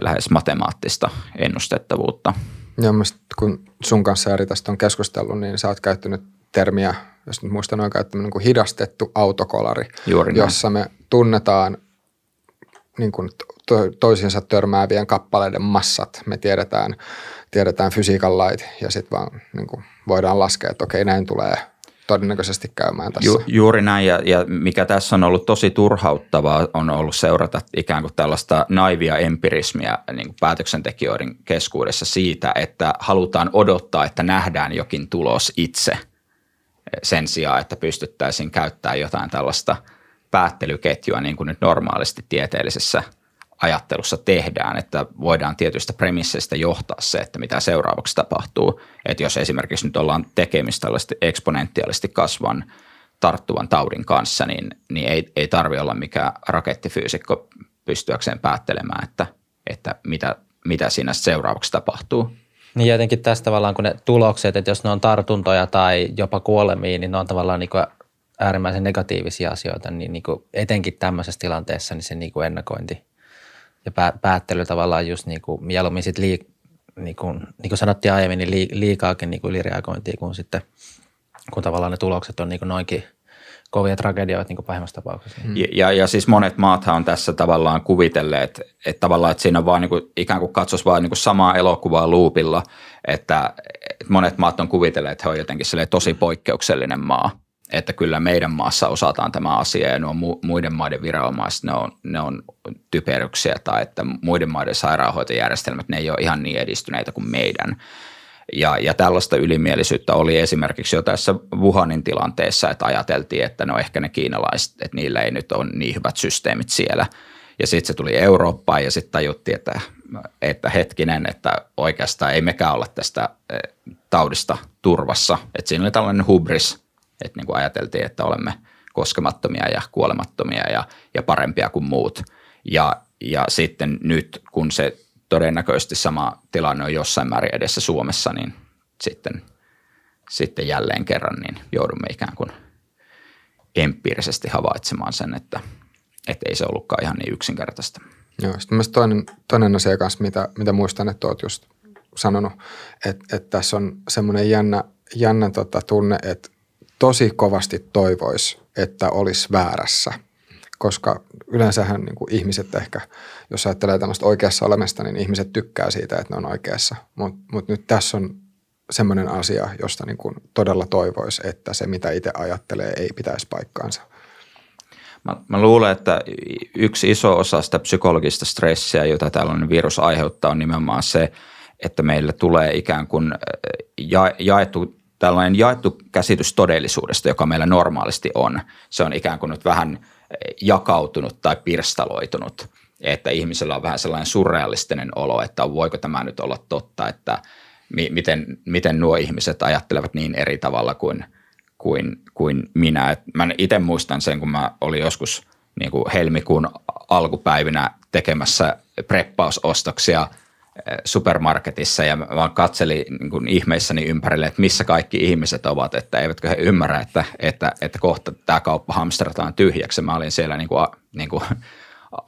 lähes matemaattista ennustettavuutta. Ja kun sun kanssa eri tästä on keskustellut, niin sä oot käyttänyt termiä jos nyt muistan oikein, että niin kuin hidastettu autokolari, Juuri jossa me tunnetaan niin kuin to, toisiinsa törmäävien kappaleiden massat. Me tiedetään, tiedetään fysiikan lait ja sitten vaan niin kuin voidaan laskea, että okei näin tulee todennäköisesti käymään tässä. Ju, juuri näin, ja, ja mikä tässä on ollut tosi turhauttavaa, on ollut seurata ikään kuin tällaista naivia empirismia niin kuin päätöksentekijöiden keskuudessa siitä, että halutaan odottaa, että nähdään jokin tulos itse sen sijaan, että pystyttäisiin käyttämään jotain tällaista päättelyketjua niin kuin nyt normaalisti tieteellisessä – ajattelussa tehdään, että voidaan tietystä premisseistä johtaa se, että mitä seuraavaksi tapahtuu. Että jos esimerkiksi nyt ollaan tekemistä eksponentiaalisesti kasvan tarttuvan taudin kanssa, niin, niin ei, ei tarvitse olla mikään rakettifyysikko pystyäkseen päättelemään, että, että mitä, mitä siinä seuraavaksi tapahtuu. Niin jotenkin tässä tavallaan, kun ne tulokset, että jos ne on tartuntoja tai jopa kuolemia, niin ne on tavallaan niin äärimmäisen negatiivisia asioita, niin, niin kuin etenkin tämmöisessä tilanteessa niin se niin kuin ennakointi – ja päättely tavallaan just niin kuin mieluummin sit liik, niin kuin, niin kuin sanottiin aiemmin, niin liikaakin niin kuin ylireagointia, kun sitten kun tavallaan ne tulokset on niin kuin noinkin kovia tragedioita niin pahimmassa tapauksessa. Mm. Ja, ja, siis monet maathan on tässä tavallaan kuvitelleet, että tavallaan että siinä on vaan niin kuin, ikään kuin katsoisi vaan niin kuin samaa elokuvaa luupilla, että, että monet maat on kuvitelleet, että he on jotenkin tosi poikkeuksellinen maa – että kyllä meidän maassa osataan tämä asia ja nuo muiden maiden viranomaiset, ne on, ne on typeryksiä tai että muiden maiden sairaanhoitojärjestelmät, ne ei ole ihan niin edistyneitä kuin meidän. Ja, ja tällaista ylimielisyyttä oli esimerkiksi jo tässä Wuhanin tilanteessa, että ajateltiin, että no ehkä ne kiinalaiset, että niillä ei nyt ole niin hyvät systeemit siellä. Ja sitten se tuli Eurooppaan ja sitten tajuttiin, että, että hetkinen, että oikeastaan ei mekään olla tästä eh, taudista turvassa. Että siinä oli tällainen hubris että niin kuin ajateltiin, että olemme koskemattomia ja kuolemattomia ja, ja parempia kuin muut. Ja, ja sitten nyt, kun se todennäköisesti sama tilanne on jossain määrin edessä Suomessa, niin sitten, sitten jälleen kerran niin joudumme ikään kuin empiirisesti havaitsemaan sen, että, että ei se ollutkaan ihan niin yksinkertaista. Joo, sitten toinen, toinen asia kanssa, mitä, mitä muistan, että olet just sanonut, että, että tässä on semmoinen jännä, jännä tota tunne, että tosi kovasti toivoisi, että olisi väärässä. Koska yleensähän niin kuin ihmiset ehkä, jos ajattelee tämmöistä oikeassa olemista, niin ihmiset tykkää siitä, että ne on oikeassa. Mutta mut nyt tässä on semmoinen asia, josta niin kuin todella toivoisi, että se mitä itse ajattelee ei pitäisi paikkaansa. Mä, mä luulen, että yksi iso osa sitä psykologista stressiä, jota tällainen virus aiheuttaa, on nimenomaan se, että meillä tulee ikään kuin ja, jaettu tällainen jaettu käsitys todellisuudesta, joka meillä normaalisti on, se on ikään kuin nyt vähän jakautunut tai pirstaloitunut, että ihmisellä on vähän sellainen surrealistinen olo, että voiko tämä nyt olla totta, että mi- miten, miten nuo ihmiset ajattelevat niin eri tavalla kuin, kuin, kuin minä. Et mä itse muistan sen, kun mä olin joskus niin kuin helmikuun alkupäivinä tekemässä preppausostoksia – supermarketissa ja vaan katselin niin kuin ihmeissäni ympärille, että missä kaikki ihmiset ovat, että eivätkö he ymmärrä, että, että, että kohta tämä kauppa hamstrataan tyhjäksi. Mä olin siellä niin kuin, niin kuin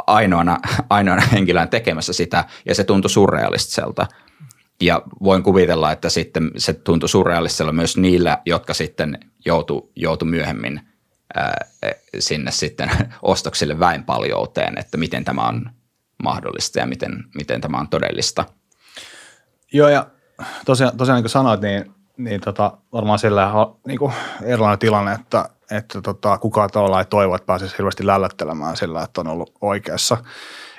ainoana, ainoana henkilönä tekemässä sitä ja se tuntui surrealistiselta. Ja voin kuvitella, että sitten se tuntui surrealistisella myös niillä, jotka sitten joutu, joutu myöhemmin ää, sinne sitten ostoksille väenpaljouteen, että miten tämä on mahdollista ja miten, miten tämä on todellista. Joo ja tosiaan, tosiaan niin kuin sanoit, niin, niin tota, varmaan sillä niin kuin erilainen tilanne, että, että tota, kukaan tavallaan ei toivo, että pääsisi hirveästi lällättelemään sillä, että on ollut oikeassa.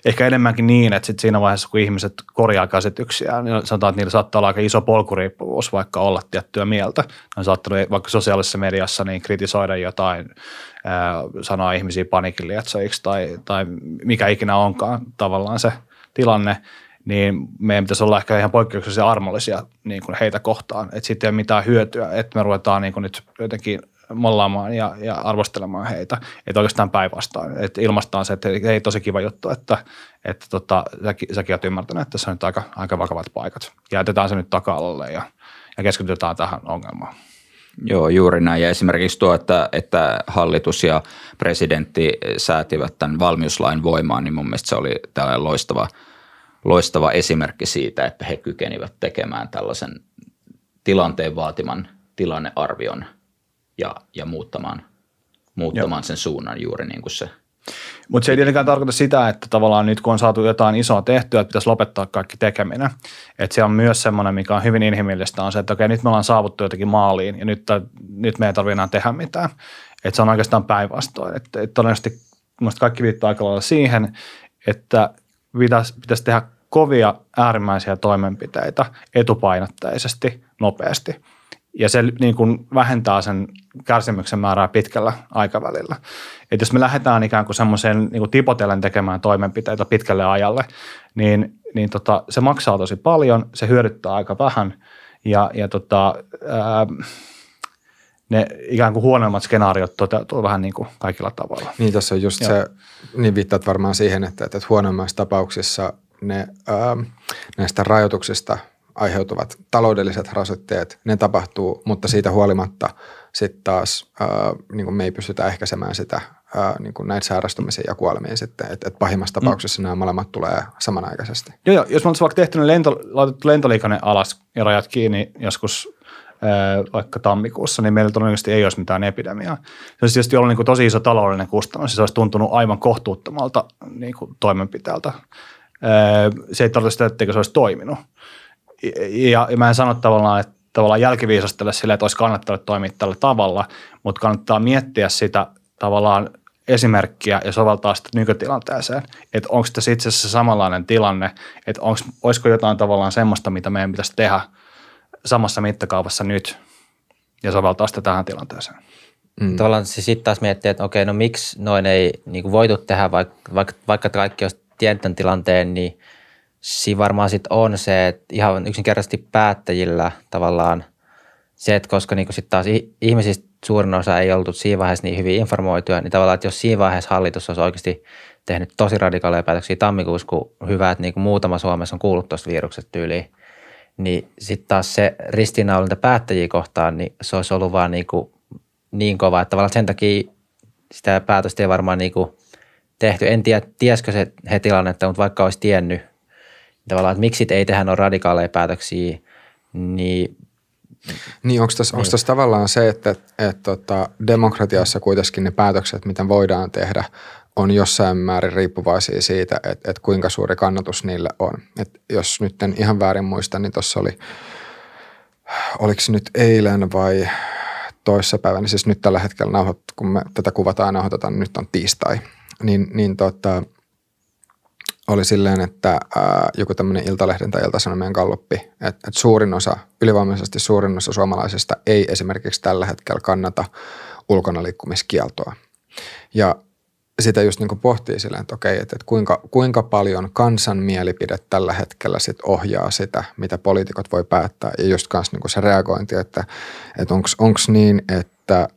Ehkä enemmänkin niin, että sit siinä vaiheessa, kun ihmiset korjaa käsityksiä, niin sanotaan, että niillä saattaa olla aika iso polkuriippuvuus vaikka olla tiettyä mieltä. On saattanut vaikka sosiaalisessa mediassa niin kritisoida jotain sanoa ihmisiä panikin lietsojiksi tai, tai mikä ikinä onkaan tavallaan se tilanne, niin meidän pitäisi olla ehkä ihan poikkeuksellisia armollisia niin kuin heitä kohtaan. Että sitten ei ole mitään hyötyä, että me ruvetaan niin kuin nyt jotenkin mollaamaan ja, ja arvostelemaan heitä. Että oikeastaan päinvastaan. Että ilmastaan se, että ei tosi kiva juttu, että, että tota, säkin, säkin olet ymmärtänyt, että tässä on nyt aika, aika vakavat paikat. Jätetään se nyt taka-alalle ja, ja keskitytään tähän ongelmaan. Joo, juuri näin. Ja esimerkiksi tuo, että, että hallitus ja presidentti säätivät tämän valmiuslain voimaan, niin mun mielestä se oli tällainen loistava, loistava esimerkki siitä, että he kykenivät tekemään tällaisen tilanteen vaatiman tilannearvion ja, ja muuttamaan, muuttamaan sen suunnan juuri niin kuin se Mutta se ei tietenkään tarkoita sitä, että tavallaan nyt kun on saatu jotain isoa tehtyä, että pitäisi lopettaa kaikki tekeminen. Että se on myös semmoinen, mikä on hyvin inhimillistä, on se, että okei, nyt me ollaan saavuttu jotenkin maaliin ja nyt, nyt me ei tarvitse enää tehdä mitään. Että se on oikeastaan päinvastoin. Että, että todennäköisesti kaikki viittaa aika lailla siihen, että pitäisi, pitäisi tehdä kovia äärimmäisiä toimenpiteitä etupainotteisesti, nopeasti. Ja se niin kuin vähentää sen kärsimyksen määrää pitkällä aikavälillä. Et jos me lähdetään ikään kuin semmoiseen niin kuin tipotellen tekemään toimenpiteitä pitkälle ajalle, niin, niin tota, se maksaa tosi paljon, se hyödyttää aika vähän ja, ja tota, ää, ne ikään kuin huonoimmat skenaariot toteutuu vähän niin kuin kaikilla tavalla. Niin tässä on just Joo. se, niin viittaat varmaan siihen, että, että huonoimmissa tapauksissa ne ää, näistä rajoituksista aiheutuvat taloudelliset rasitteet, ne tapahtuu, mutta siitä huolimatta sitten taas ää, niin kuin me ei pystytä ehkäisemään sitä ää, niin kuin näitä sairastumisia ja kuolemia sitten, että et pahimmassa mm. tapauksessa mm. nämä molemmat tulee samanaikaisesti. Joo, joo. jos me olisi vaikka tehty lento, laitettu lentoliikenne alas ja rajat kiinni joskus vaikka tammikuussa, niin meillä todennäköisesti ei olisi mitään epidemiaa. Se olisi tietysti ollut niin kuin tosi iso taloudellinen kustannus se olisi tuntunut aivan kohtuuttomalta niin kuin toimenpiteeltä. Se ei tarkoita sitä, etteikö se olisi toiminut. Ja, ja mä en sano tavallaan, että tavallaan jälkiviisastella sille, että olisi kannattanut toimia tällä tavalla, mutta kannattaa miettiä sitä tavallaan esimerkkiä ja soveltaa sitä nykytilanteeseen, että onko tässä itse asiassa samanlainen tilanne, että onko, olisiko jotain tavallaan semmoista, mitä meidän pitäisi tehdä – samassa mittakaavassa nyt ja soveltaa sitä tähän tilanteeseen. Mm. Tavallaan se sitten taas miettii, että okei, no miksi noin ei niin voitu tehdä, vaikka, vaikka, vaikka kaikki olisi tiedetön tilanteen, niin siinä varmaan sitten on se, että ihan yksinkertaisesti päättäjillä tavallaan se, että koska niin sitten taas ihmisistä suurin osa ei ollut siinä vaiheessa niin hyvin informoituja, niin tavallaan, että jos siinä vaiheessa hallitus olisi oikeasti tehnyt tosi radikaaleja päätöksiä tammikuussa, kun hyvä, että niin kuin muutama Suomessa on kuullut tuosta viruksesta tyyliin, niin sitten taas se ristiinnaulinta päättäjiä kohtaan, niin se olisi ollut vaan niin, kuin niin kova, että tavallaan sen takia sitä päätöstä ei varmaan niin kuin tehty. En tiedä, tiesikö se he tilannetta, mutta vaikka olisi tiennyt, tavallaan, että miksi ei tehdä noin radikaaleja päätöksiä, niin niin, onko tässä, onko tässä tavallaan se, että, että, tota, demokratiassa kuitenkin ne päätökset, mitä voidaan tehdä, on jossain määrin riippuvaisia siitä, että, että kuinka suuri kannatus niille on. Et jos nyt en ihan väärin muista, niin tuossa oli, oliko se nyt eilen vai toissapäivänä, siis nyt tällä hetkellä nauhoit, kun me tätä kuvataan ja nauhoitetaan, niin nyt on tiistai, niin, niin tota, oli silleen, että ää, joku tämmöinen Iltalehden tai Iltasanomien kalluppi, että, että suurin osa, ylivoimaisesti suurin osa suomalaisista ei esimerkiksi tällä hetkellä kannata ulkona liikkumiskieltoa. Ja sitä just niin pohtii silleen, että okei, että, että kuinka, kuinka paljon kansan mielipide tällä hetkellä sit ohjaa sitä, mitä poliitikot voi päättää. Ja just kanssa niin se reagointi, että, että onko niin, että,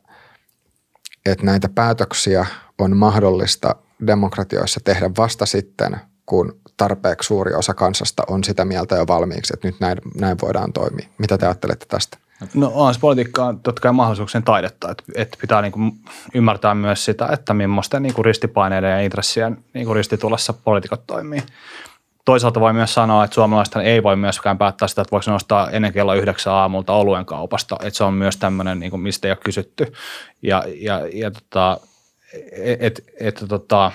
että näitä päätöksiä on mahdollista demokratioissa tehdä vasta sitten, kun tarpeeksi suuri osa kansasta on sitä mieltä jo valmiiksi, että nyt näin, näin voidaan toimia. Mitä te ajattelette tästä? No on se politiikka totta kai mahdollisuuksien taidetta, että, että pitää niin kuin ymmärtää myös sitä, että millaista niin kuin ristipaineiden ja intressien niin kuin ristitulessa poliitikot toimii. Toisaalta voi myös sanoa, että suomalaiset ei voi myöskään päättää sitä, että voiko nostaa ennen kello yhdeksän aamulta oluen kaupasta. Että se on myös tämmöinen, niin kuin mistä ei ole kysytty. Ja, ja, ja tota, että et, et, tota,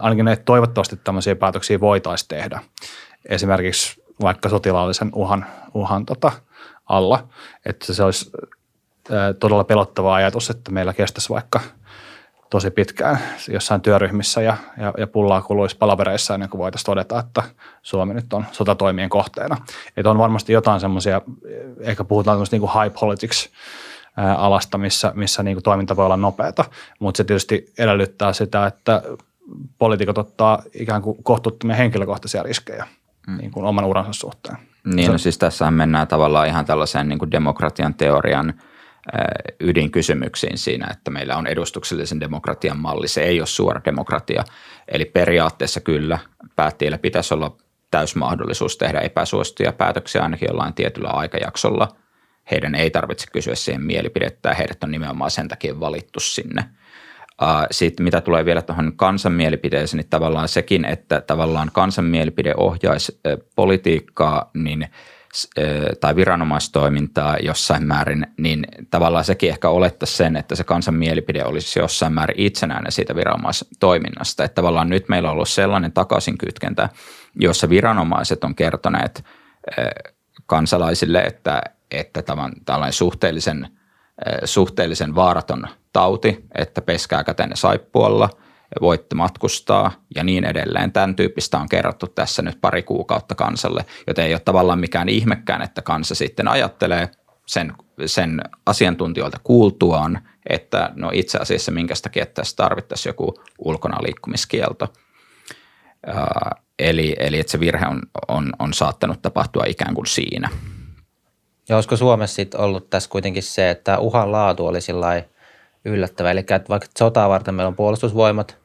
ainakin että toivottavasti tämmöisiä päätöksiä voitaisiin tehdä. Esimerkiksi vaikka sotilaallisen uhan, uhan tota, alla. Että se olisi todella pelottava ajatus, että meillä kestäisi vaikka tosi pitkään jossain työryhmissä ja, ja, ja pullaa kuluisi palavereissa ennen kuin voitaisiin todeta, että Suomi nyt on sotatoimien kohteena. Että on varmasti jotain semmoisia, ehkä puhutaan tämmöistä niin kuin high politics alasta, missä, missä niin kuin toiminta voi olla nopeata, mutta se tietysti edellyttää sitä, että poliitikot ottaa ikään kuin kohtuuttomia henkilökohtaisia riskejä mm. niin kuin oman uransa suhteen. Niin, no siis tässä mennään tavallaan ihan tällaiseen niin kuin demokratian teorian ydinkysymyksiin siinä, että meillä on edustuksellisen demokratian malli. Se ei ole suora demokratia. Eli periaatteessa kyllä päättäjillä pitäisi olla täysmahdollisuus tehdä epäsuosituja päätöksiä ainakin jollain tietyllä aikajaksolla. Heidän ei tarvitse kysyä siihen mielipidettä ja heidät on nimenomaan sen takia valittu sinne – sitten mitä tulee vielä tuohon kansan mielipiteeseen, niin tavallaan sekin, että tavallaan kansan mielipide ohjaisi politiikkaa, niin tai viranomaistoimintaa jossain määrin, niin tavallaan sekin ehkä olettaisi sen, että se kansan mielipide olisi jossain määrin itsenäinen siitä viranomaistoiminnasta. Että tavallaan nyt meillä on ollut sellainen takaisinkytkentä, jossa viranomaiset on kertoneet kansalaisille, että, että tällainen suhteellisen, suhteellisen vaaraton tauti, että peskää kätenne saippualla – voitte matkustaa ja niin edelleen. Tämän tyyppistä on kerrottu tässä nyt pari kuukautta kansalle, joten ei ole tavallaan mikään ihmekään, että kansa sitten ajattelee sen, sen asiantuntijoilta kuultuaan, että no itse asiassa minkästä takia tässä tarvittaisiin joku ulkona liikkumiskielto. eli, eli että se virhe on, on, on saattanut tapahtua ikään kuin siinä. Ja olisiko Suomessa sitten ollut tässä kuitenkin se, että uhan laatu oli yllättävä. Eli että vaikka sotaa varten meillä on puolustusvoimat,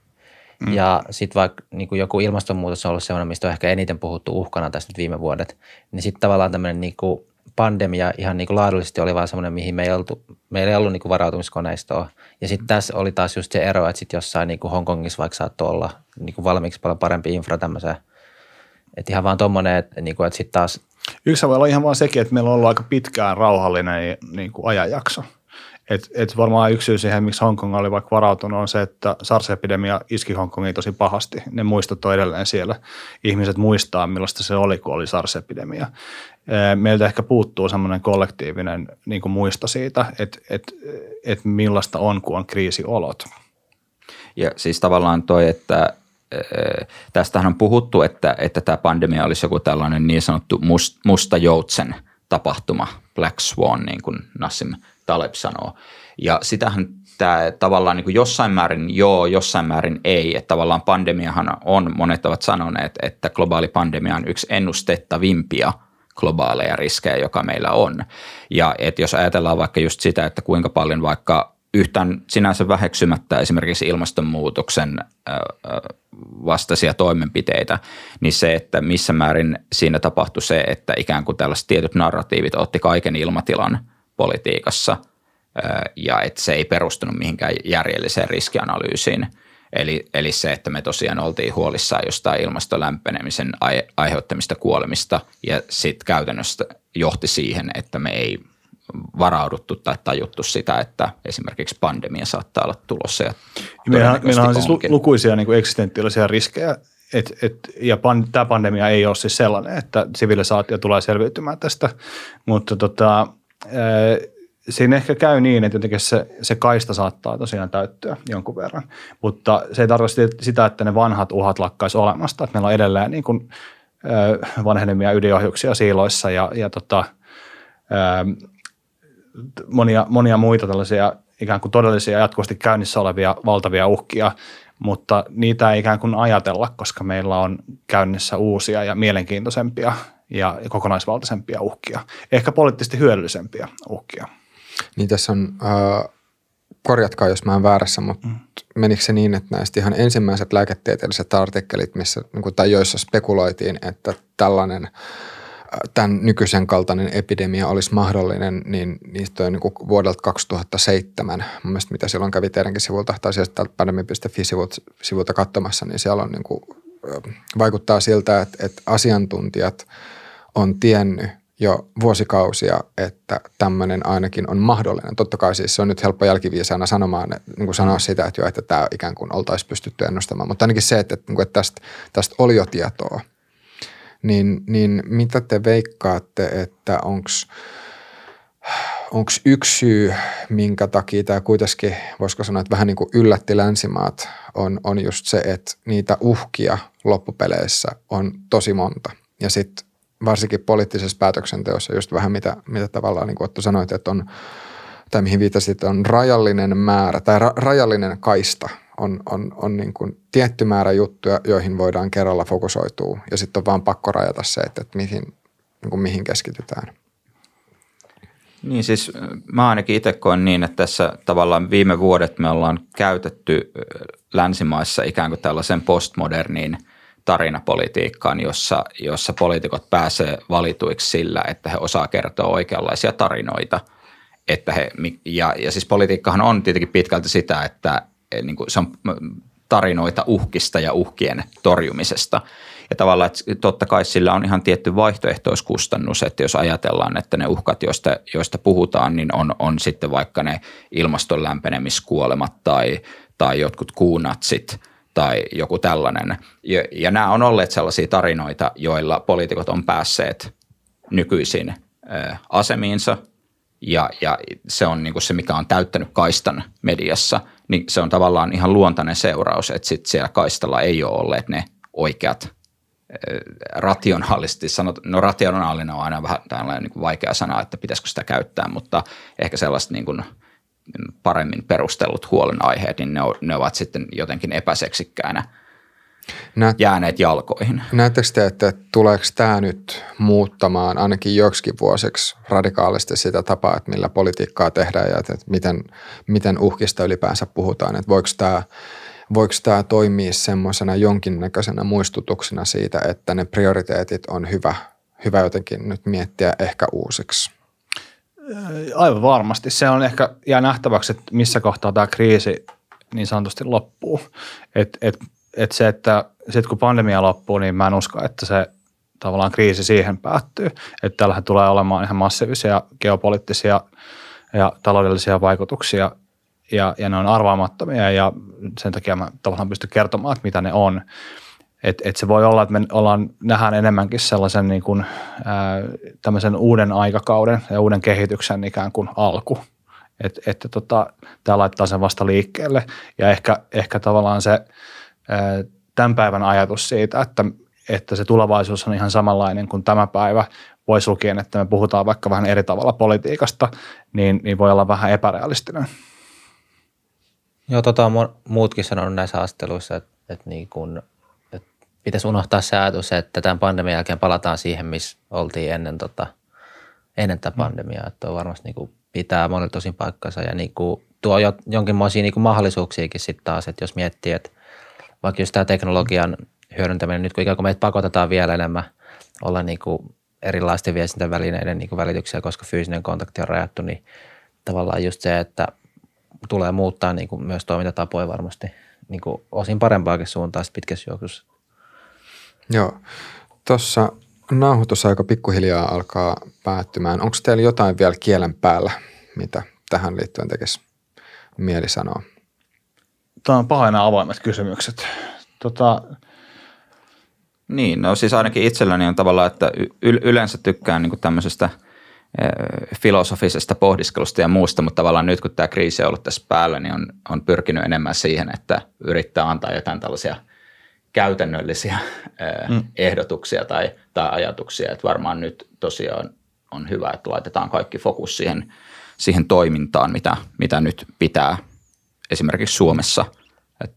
Mm. Ja sitten vaikka niin kuin joku ilmastonmuutos on ollut sellainen, mistä on ehkä eniten puhuttu uhkana tässä nyt viime vuodet, niin sitten tavallaan tämmöinen niin kuin pandemia ihan niin kuin laadullisesti oli vaan semmoinen, mihin me ei, oltu, meillä ei ollut niin kuin varautumiskoneistoa. Ja sitten tässä oli taas just se ero, että sitten jossain niin kuin Hongkongissa vaikka saattoi olla niin kuin valmiiksi paljon parempi infra tämmöiseen. Että ihan vaan tuommoinen, että, niin kuin, että sitten taas Yksi voi olla ihan vaan sekin, että meillä on ollut aika pitkään rauhallinen niin kuin ajanjakso. Et, et varmaan yksi syy siihen, miksi Hongkong oli vaikka varautunut, on se, että SARS-epidemia iski Hongkongiin tosi pahasti. Ne muistot on edelleen siellä. Ihmiset muistaa, millaista se oli, kun oli SARS-epidemia. Meiltä ehkä puuttuu semmoinen kollektiivinen niin kuin muisto siitä, että et, et millaista on, kun on kriisiolot. Ja siis tavallaan toi, että tästähän on puhuttu, että, että tämä pandemia olisi joku tällainen niin sanottu must, musta joutsen tapahtuma, Black Swan, niin kuin Nassim Taleb sanoo. Ja sitähän tämä tavallaan niin kuin jossain määrin joo, jossain määrin ei. Että tavallaan pandemiahan on, monet ovat sanoneet, että globaali pandemia on yksi ennustettavimpia globaaleja riskejä, joka meillä on. Ja että jos ajatellaan vaikka just sitä, että kuinka paljon vaikka yhtään sinänsä väheksymättä esimerkiksi ilmastonmuutoksen vastaisia toimenpiteitä, niin se, että missä määrin siinä tapahtui se, että ikään kuin tällaiset tietyt narratiivit otti kaiken ilmatilan – politiikassa ja että se ei perustunut mihinkään järjelliseen riskianalyysiin. Eli, eli se, että me tosiaan oltiin huolissaan jostain ilmastolämpenemisen aiheuttamista kuolemista ja sitten käytännössä johti siihen, että me ei varauduttu tai tajuttu sitä, että esimerkiksi pandemia saattaa olla tulossa. Ja meillä, meillä on siis lukuisia niin kuin eksistentiaalisia riskejä, et, et, ja pan, tämä pandemia ei ole siis sellainen, että sivilisaatio tulee selviytymään tästä, mutta tota, siinä ehkä käy niin, että jotenkin se, se kaista saattaa tosiaan täyttyä jonkun verran, mutta se ei tarkoita sitä, että ne vanhat uhat lakkaisi olemasta, että meillä on edelleen niin kuin, vanhenemia ydinohjuksia siiloissa ja, ja tota, monia, monia muita tällaisia ikään kuin todellisia jatkuvasti käynnissä olevia valtavia uhkia, mutta niitä ei ikään kuin ajatella, koska meillä on käynnissä uusia ja mielenkiintoisempia ja kokonaisvaltaisempia uhkia, ehkä poliittisesti hyödyllisempiä uhkia. Niin tässä on, äh, korjatkaa jos mä oon väärässä, mutta mm. menikö se niin, että näistä ihan ensimmäiset lääketieteelliset artikkelit, missä, niin tai joissa spekuloitiin, että tällainen tämän nykyisen kaltainen epidemia olisi mahdollinen, niin niistä on niin vuodelta 2007, mun mielestä mitä silloin kävi teidänkin sivulta, tai sieltä täältä pandemi.fi-sivulta sivulta katsomassa, niin siellä on niin kuin, vaikuttaa siltä, että, että asiantuntijat – on tiennyt jo vuosikausia, että tämmöinen ainakin on mahdollinen. Totta kai siis se on nyt helppo jälkiviisaana sanomaan, niin kuin sanoa sitä, että, jo, että tämä ikään kuin oltaisiin pystytty ennustamaan. Mutta ainakin se, että, että, että tästä, tästä oli jo tietoa. Niin, niin mitä te veikkaatte, että onko yksi syy, minkä takia tämä kuitenkin, voisiko sanoa, että vähän niin kuin yllätti länsimaat, on, on just se, että niitä uhkia loppupeleissä on tosi monta. Ja sitten varsinkin poliittisessa päätöksenteossa just vähän mitä, mitä tavallaan niin kuin Otto sanoit, että on, tai mihin viitasit, on rajallinen määrä tai ra, rajallinen kaista on, on, on niin kuin tietty määrä juttuja, joihin voidaan kerralla fokusoitua ja sitten on vaan pakko rajata se, että, että mihin, niin kuin mihin keskitytään. Niin siis mä ainakin itse koen niin, että tässä tavallaan viime vuodet me ollaan käytetty länsimaissa ikään kuin tällaisen postmoderniin – tarinapolitiikkaan, jossa, jossa poliitikot pääsee valituiksi sillä, että he osaa kertoa oikeanlaisia tarinoita. Että he, ja, ja siis politiikkahan on tietenkin pitkälti sitä, että niin kuin se on tarinoita uhkista ja uhkien torjumisesta. ja tavallaan, että totta kai sillä on ihan tietty vaihtoehtoiskustannus, että jos ajatellaan, että ne uhkat, joista, joista puhutaan, niin on, on sitten vaikka ne ilmaston lämpenemiskuolemat tai, tai jotkut kuunatsit tai joku tällainen. Ja, ja nämä on olleet sellaisia tarinoita, joilla poliitikot on päässeet nykyisin asemiinsa – ja, ja se on niin kuin se, mikä on täyttänyt kaistan mediassa, niin se on tavallaan ihan luontainen seuraus, että sit siellä kaistalla ei ole olleet ne oikeat rationaalisesti sanot, no rationaalinen on aina vähän tällainen niin vaikea sana, että pitäisikö sitä käyttää, mutta ehkä sellaiset niin kuin paremmin perustellut huolenaiheet, niin ne, ne ovat sitten jotenkin epäseksikkäänä – Näet, jääneet jalkoihin. Näettekö te, että tuleeko tämä nyt muuttamaan ainakin joksikin vuosiksi radikaalisti sitä tapaa, että millä politiikkaa tehdään ja että miten, miten uhkista ylipäänsä puhutaan, että voiko tämä voiko tämä toimia semmoisena jonkinnäköisenä muistutuksena siitä, että ne prioriteetit on hyvä, hyvä jotenkin nyt miettiä ehkä uusiksi? Aivan varmasti. Se on ehkä jää nähtäväksi, että missä kohtaa tämä kriisi niin sanotusti loppuu. Et, et että se, että sitten kun pandemia loppuu, niin mä en usko, että se tavallaan kriisi siihen päättyy. Että tällähän tulee olemaan ihan massiivisia geopoliittisia ja taloudellisia vaikutuksia ja, ja ne on arvaamattomia ja sen takia mä tavallaan pystyn kertomaan, että mitä ne on. Et, et se voi olla, että me ollaan, nähdään enemmänkin sellaisen niin kuin, ää, uuden aikakauden ja uuden kehityksen ikään kuin alku. Että et, tota, tämä laittaa sen vasta liikkeelle ja ehkä, ehkä tavallaan se – tämän päivän ajatus siitä, että, että se tulevaisuus on ihan samanlainen kuin tämä päivä, pois lukien, että me puhutaan vaikka vähän eri tavalla politiikasta, niin, niin voi olla vähän epärealistinen. Joo, tota on muutkin sanonut näissä haastatteluissa, että, että, niin kun, että pitäisi unohtaa se ajatus, että tämän pandemian jälkeen palataan siihen, missä oltiin ennen, tota, ennen tätä mm. pandemiaa. Että on varmasti niin kuin pitää monilta tosin paikkansa ja niin kuin tuo jo, jonkinlaisia niin kuin mahdollisuuksiakin sitten taas, että jos miettii, että vaikka just tämä teknologian hyödyntäminen, nyt kun ikään kuin meitä pakotetaan vielä enemmän olla niin kuin erilaisten viestintävälineiden niin kuin välityksiä, koska fyysinen kontakti on rajattu, niin tavallaan just se, että tulee muuttaa niin kuin myös toimintatapoja varmasti niin kuin osin parempaakin suuntaan pitkässä juoksussa. Joo. Tuossa nauhoitusaika pikkuhiljaa alkaa päättymään. Onko teillä jotain vielä kielen päällä, mitä tähän liittyen tekisi mieli sanoa? Tämä on paha nämä avoimet kysymykset. Tota, niin, no siis ainakin itselläni on tavallaan, että yleensä tykkään niin tämmöisestä filosofisesta pohdiskelusta ja muusta, mutta tavallaan nyt kun tämä kriisi on ollut tässä päällä, niin on, on pyrkinyt enemmän siihen, että yrittää antaa jotain tällaisia käytännöllisiä mm. ehdotuksia tai, tai ajatuksia, että varmaan nyt tosiaan on hyvä, että laitetaan kaikki fokus siihen, siihen toimintaan, mitä, mitä nyt pitää esimerkiksi Suomessa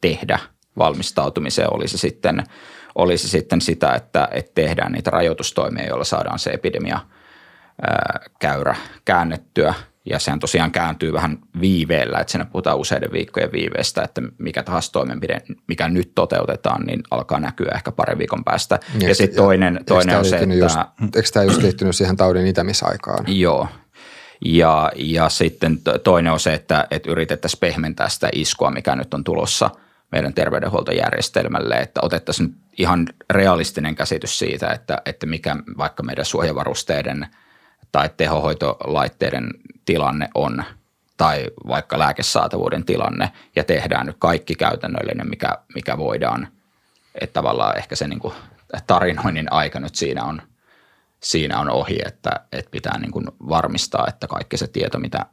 tehdä valmistautumiseen olisi sitten, olisi sitten sitä, että, että tehdään niitä rajoitustoimia, joilla saadaan se epidemia käyrä käännettyä. Ja sehän tosiaan kääntyy vähän viiveellä, että siinä puhutaan useiden viikkojen viiveestä, että mikä tahansa toimenpide, mikä nyt toteutetaan, niin alkaa näkyä ehkä parin viikon päästä. Ja, ja sitten toinen, toinen on se, että... Just, eikö tämä just liittynyt siihen taudin itämisaikaan? Joo, ja, ja sitten toinen on se, että, että yritettäisiin pehmentää sitä iskua, mikä nyt on tulossa meidän terveydenhuoltojärjestelmälle, että otettaisiin ihan realistinen käsitys siitä, että, että mikä vaikka meidän suojavarusteiden tai tehohoitolaitteiden tilanne on tai vaikka lääkesaatavuuden tilanne ja tehdään nyt kaikki käytännöllinen, mikä, mikä voidaan. Että tavallaan ehkä se niin kuin tarinoinnin aika nyt siinä on – siinä on ohi, että, että pitää niin kuin varmistaa, että kaikki se tieto, mitä,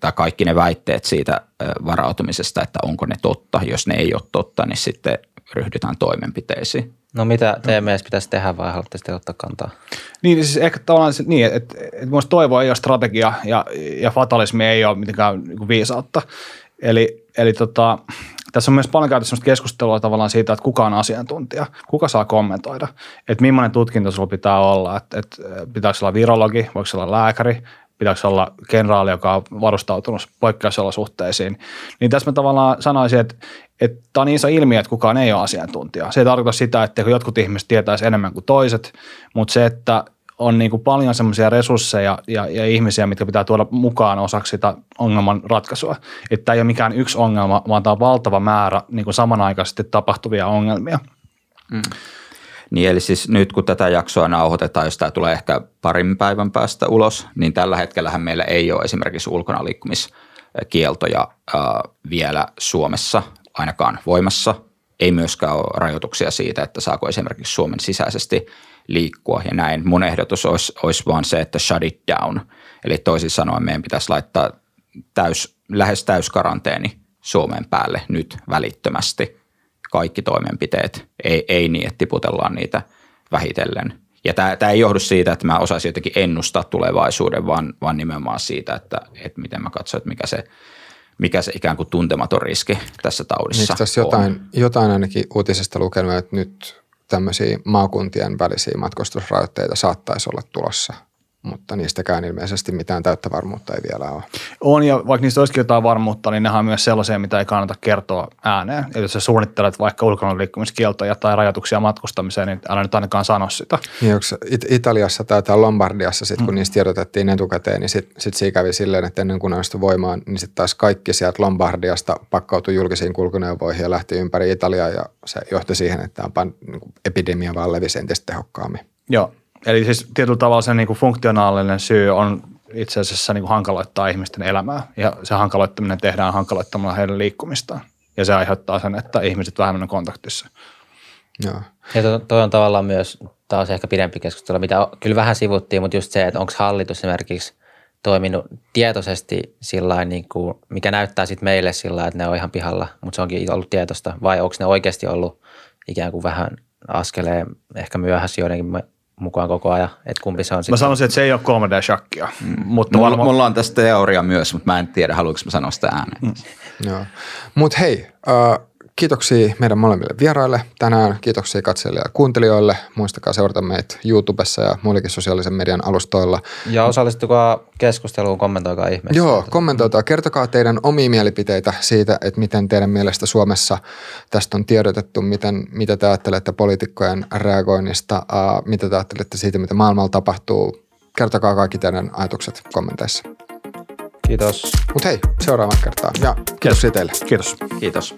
tai kaikki ne väitteet siitä varautumisesta, että onko ne totta. Jos ne ei ole totta, niin sitten ryhdytään toimenpiteisiin. No mitä teidän mielestä pitäisi tehdä vai haluatte sitten ottaa kantaa? Niin siis ehkä tavallaan se, niin, että, että, että toivoa ei ole strategia ja, ja fatalismi ei ole mitenkään niin viisautta. Eli, eli tota, tässä on myös paljon käyty keskustelua tavallaan siitä, että kuka on asiantuntija, kuka saa kommentoida, että millainen tutkinto sulla pitää olla, että, että pitääkö olla virologi, voiko olla lääkäri, pitääkö olla kenraali, joka on varustautunut poikkeusolosuhteisiin. Niin tässä mä tavallaan sanoisin, että, että tämä on niin iso ilmiö, että kukaan ei ole asiantuntija. Se ei tarkoita sitä, että jotkut ihmiset tietäisi enemmän kuin toiset, mutta se, että on niin kuin paljon semmoisia resursseja ja, ja ihmisiä, mitkä pitää tuoda mukaan osaksi sitä ongelman ratkaisua. Että ei ole mikään yksi ongelma, vaan tämä on valtava määrä niin kuin samanaikaisesti tapahtuvia ongelmia. Mm. Niin eli siis nyt kun tätä jaksoa nauhoitetaan, jos tämä tulee ehkä parin päivän päästä ulos, niin tällä hetkellähän meillä ei ole esimerkiksi ulkona liikkumiskieltoja äh, vielä Suomessa ainakaan voimassa. Ei myöskään ole rajoituksia siitä, että saako esimerkiksi Suomen sisäisesti liikkua ja näin. Mun ehdotus olisi, olisi vaan se, että shut it down. Eli toisin sanoen meidän pitäisi laittaa täys, lähes täyskaranteeni Suomen päälle nyt välittömästi kaikki toimenpiteet. Ei, ei niin, että tiputellaan niitä vähitellen. Ja tämä, tämä ei johdu siitä, että mä osaisin jotenkin ennustaa tulevaisuuden, vaan, vaan nimenomaan siitä, että, että miten mä katson, että mikä se, mikä se ikään kuin tuntematon riski tässä taudissa Eikö tässä jotain, jotain ainakin uutisesta lukenut, että nyt tämmöisiä maakuntien välisiä matkustusrajoitteita saattaisi olla tulossa – mutta niistäkään ilmeisesti mitään täyttä varmuutta ei vielä ole. On, ja vaikka niistä olisikin jotain varmuutta, niin nehän on myös sellaisia, mitä ei kannata kertoa ääneen. Eli jos sä suunnittelet vaikka ulkona liikkumiskieltoja tai rajoituksia matkustamiseen, niin älä nyt ainakaan sano sitä. Niin onko It- Italiassa tai Lombardiassa, sit, kun mm. niistä tiedotettiin etukäteen, niin sitten sit siinä kävi silleen, että ennen kuin ne voimaan, niin sitten taas kaikki sieltä Lombardiasta pakkautui julkisiin kulkuneuvoihin ja lähti ympäri Italiaa, ja se johti siihen, että tämä niin epidemia vaan levisi entistä tehokkaammin. Joo, Eli siis tietyllä tavalla se niin kuin funktionaalinen syy on itse asiassa niin kuin hankaloittaa ihmisten elämää ja se hankaloittaminen tehdään hankaloittamalla heidän liikkumistaan ja se aiheuttaa sen, että ihmiset vähemmän on kontaktissa. Joo. Ja to, toi on tavallaan myös taas ehkä pidempi keskustelu, mitä kyllä vähän sivuttiin, mutta just se, että onko hallitus esimerkiksi toiminut tietoisesti sillä niin kuin, mikä näyttää sitten meille sillä että ne on ihan pihalla, mutta se onkin ollut tietosta, vai onko ne oikeasti ollut ikään kuin vähän askeleen ehkä myöhässä joidenkin mukaan koko ajan, että kumpi se on sitten. Mä sanoisin, että se ei ole 3D-shakkia. Mm. Mutta mulla, mulla, on tästä teoria myös, mutta mä en tiedä, haluanko mä sanoa sitä ääneen. Mm. Joo. Mutta hei, uh, Kiitoksia meidän molemmille vieraille tänään. Kiitoksia katsojille ja kuuntelijoille. Muistakaa seurata meitä YouTubessa ja muillakin sosiaalisen median alustoilla. Ja osallistukaa keskusteluun, kommentoikaa ihmeessä. Joo, kommentoikaa. Kertokaa teidän omia mielipiteitä siitä, että miten teidän mielestä Suomessa tästä on tiedotettu, miten, mitä te ajattelette poliitikkojen reagoinnista, uh, mitä te ajattelette siitä, mitä maailmalla tapahtuu. Kertokaa kaikki teidän ajatukset kommenteissa. Kiitos. Mutta hei, seuraavaan kertaan. Ja kiitos teille. Kiitos. Kiitos.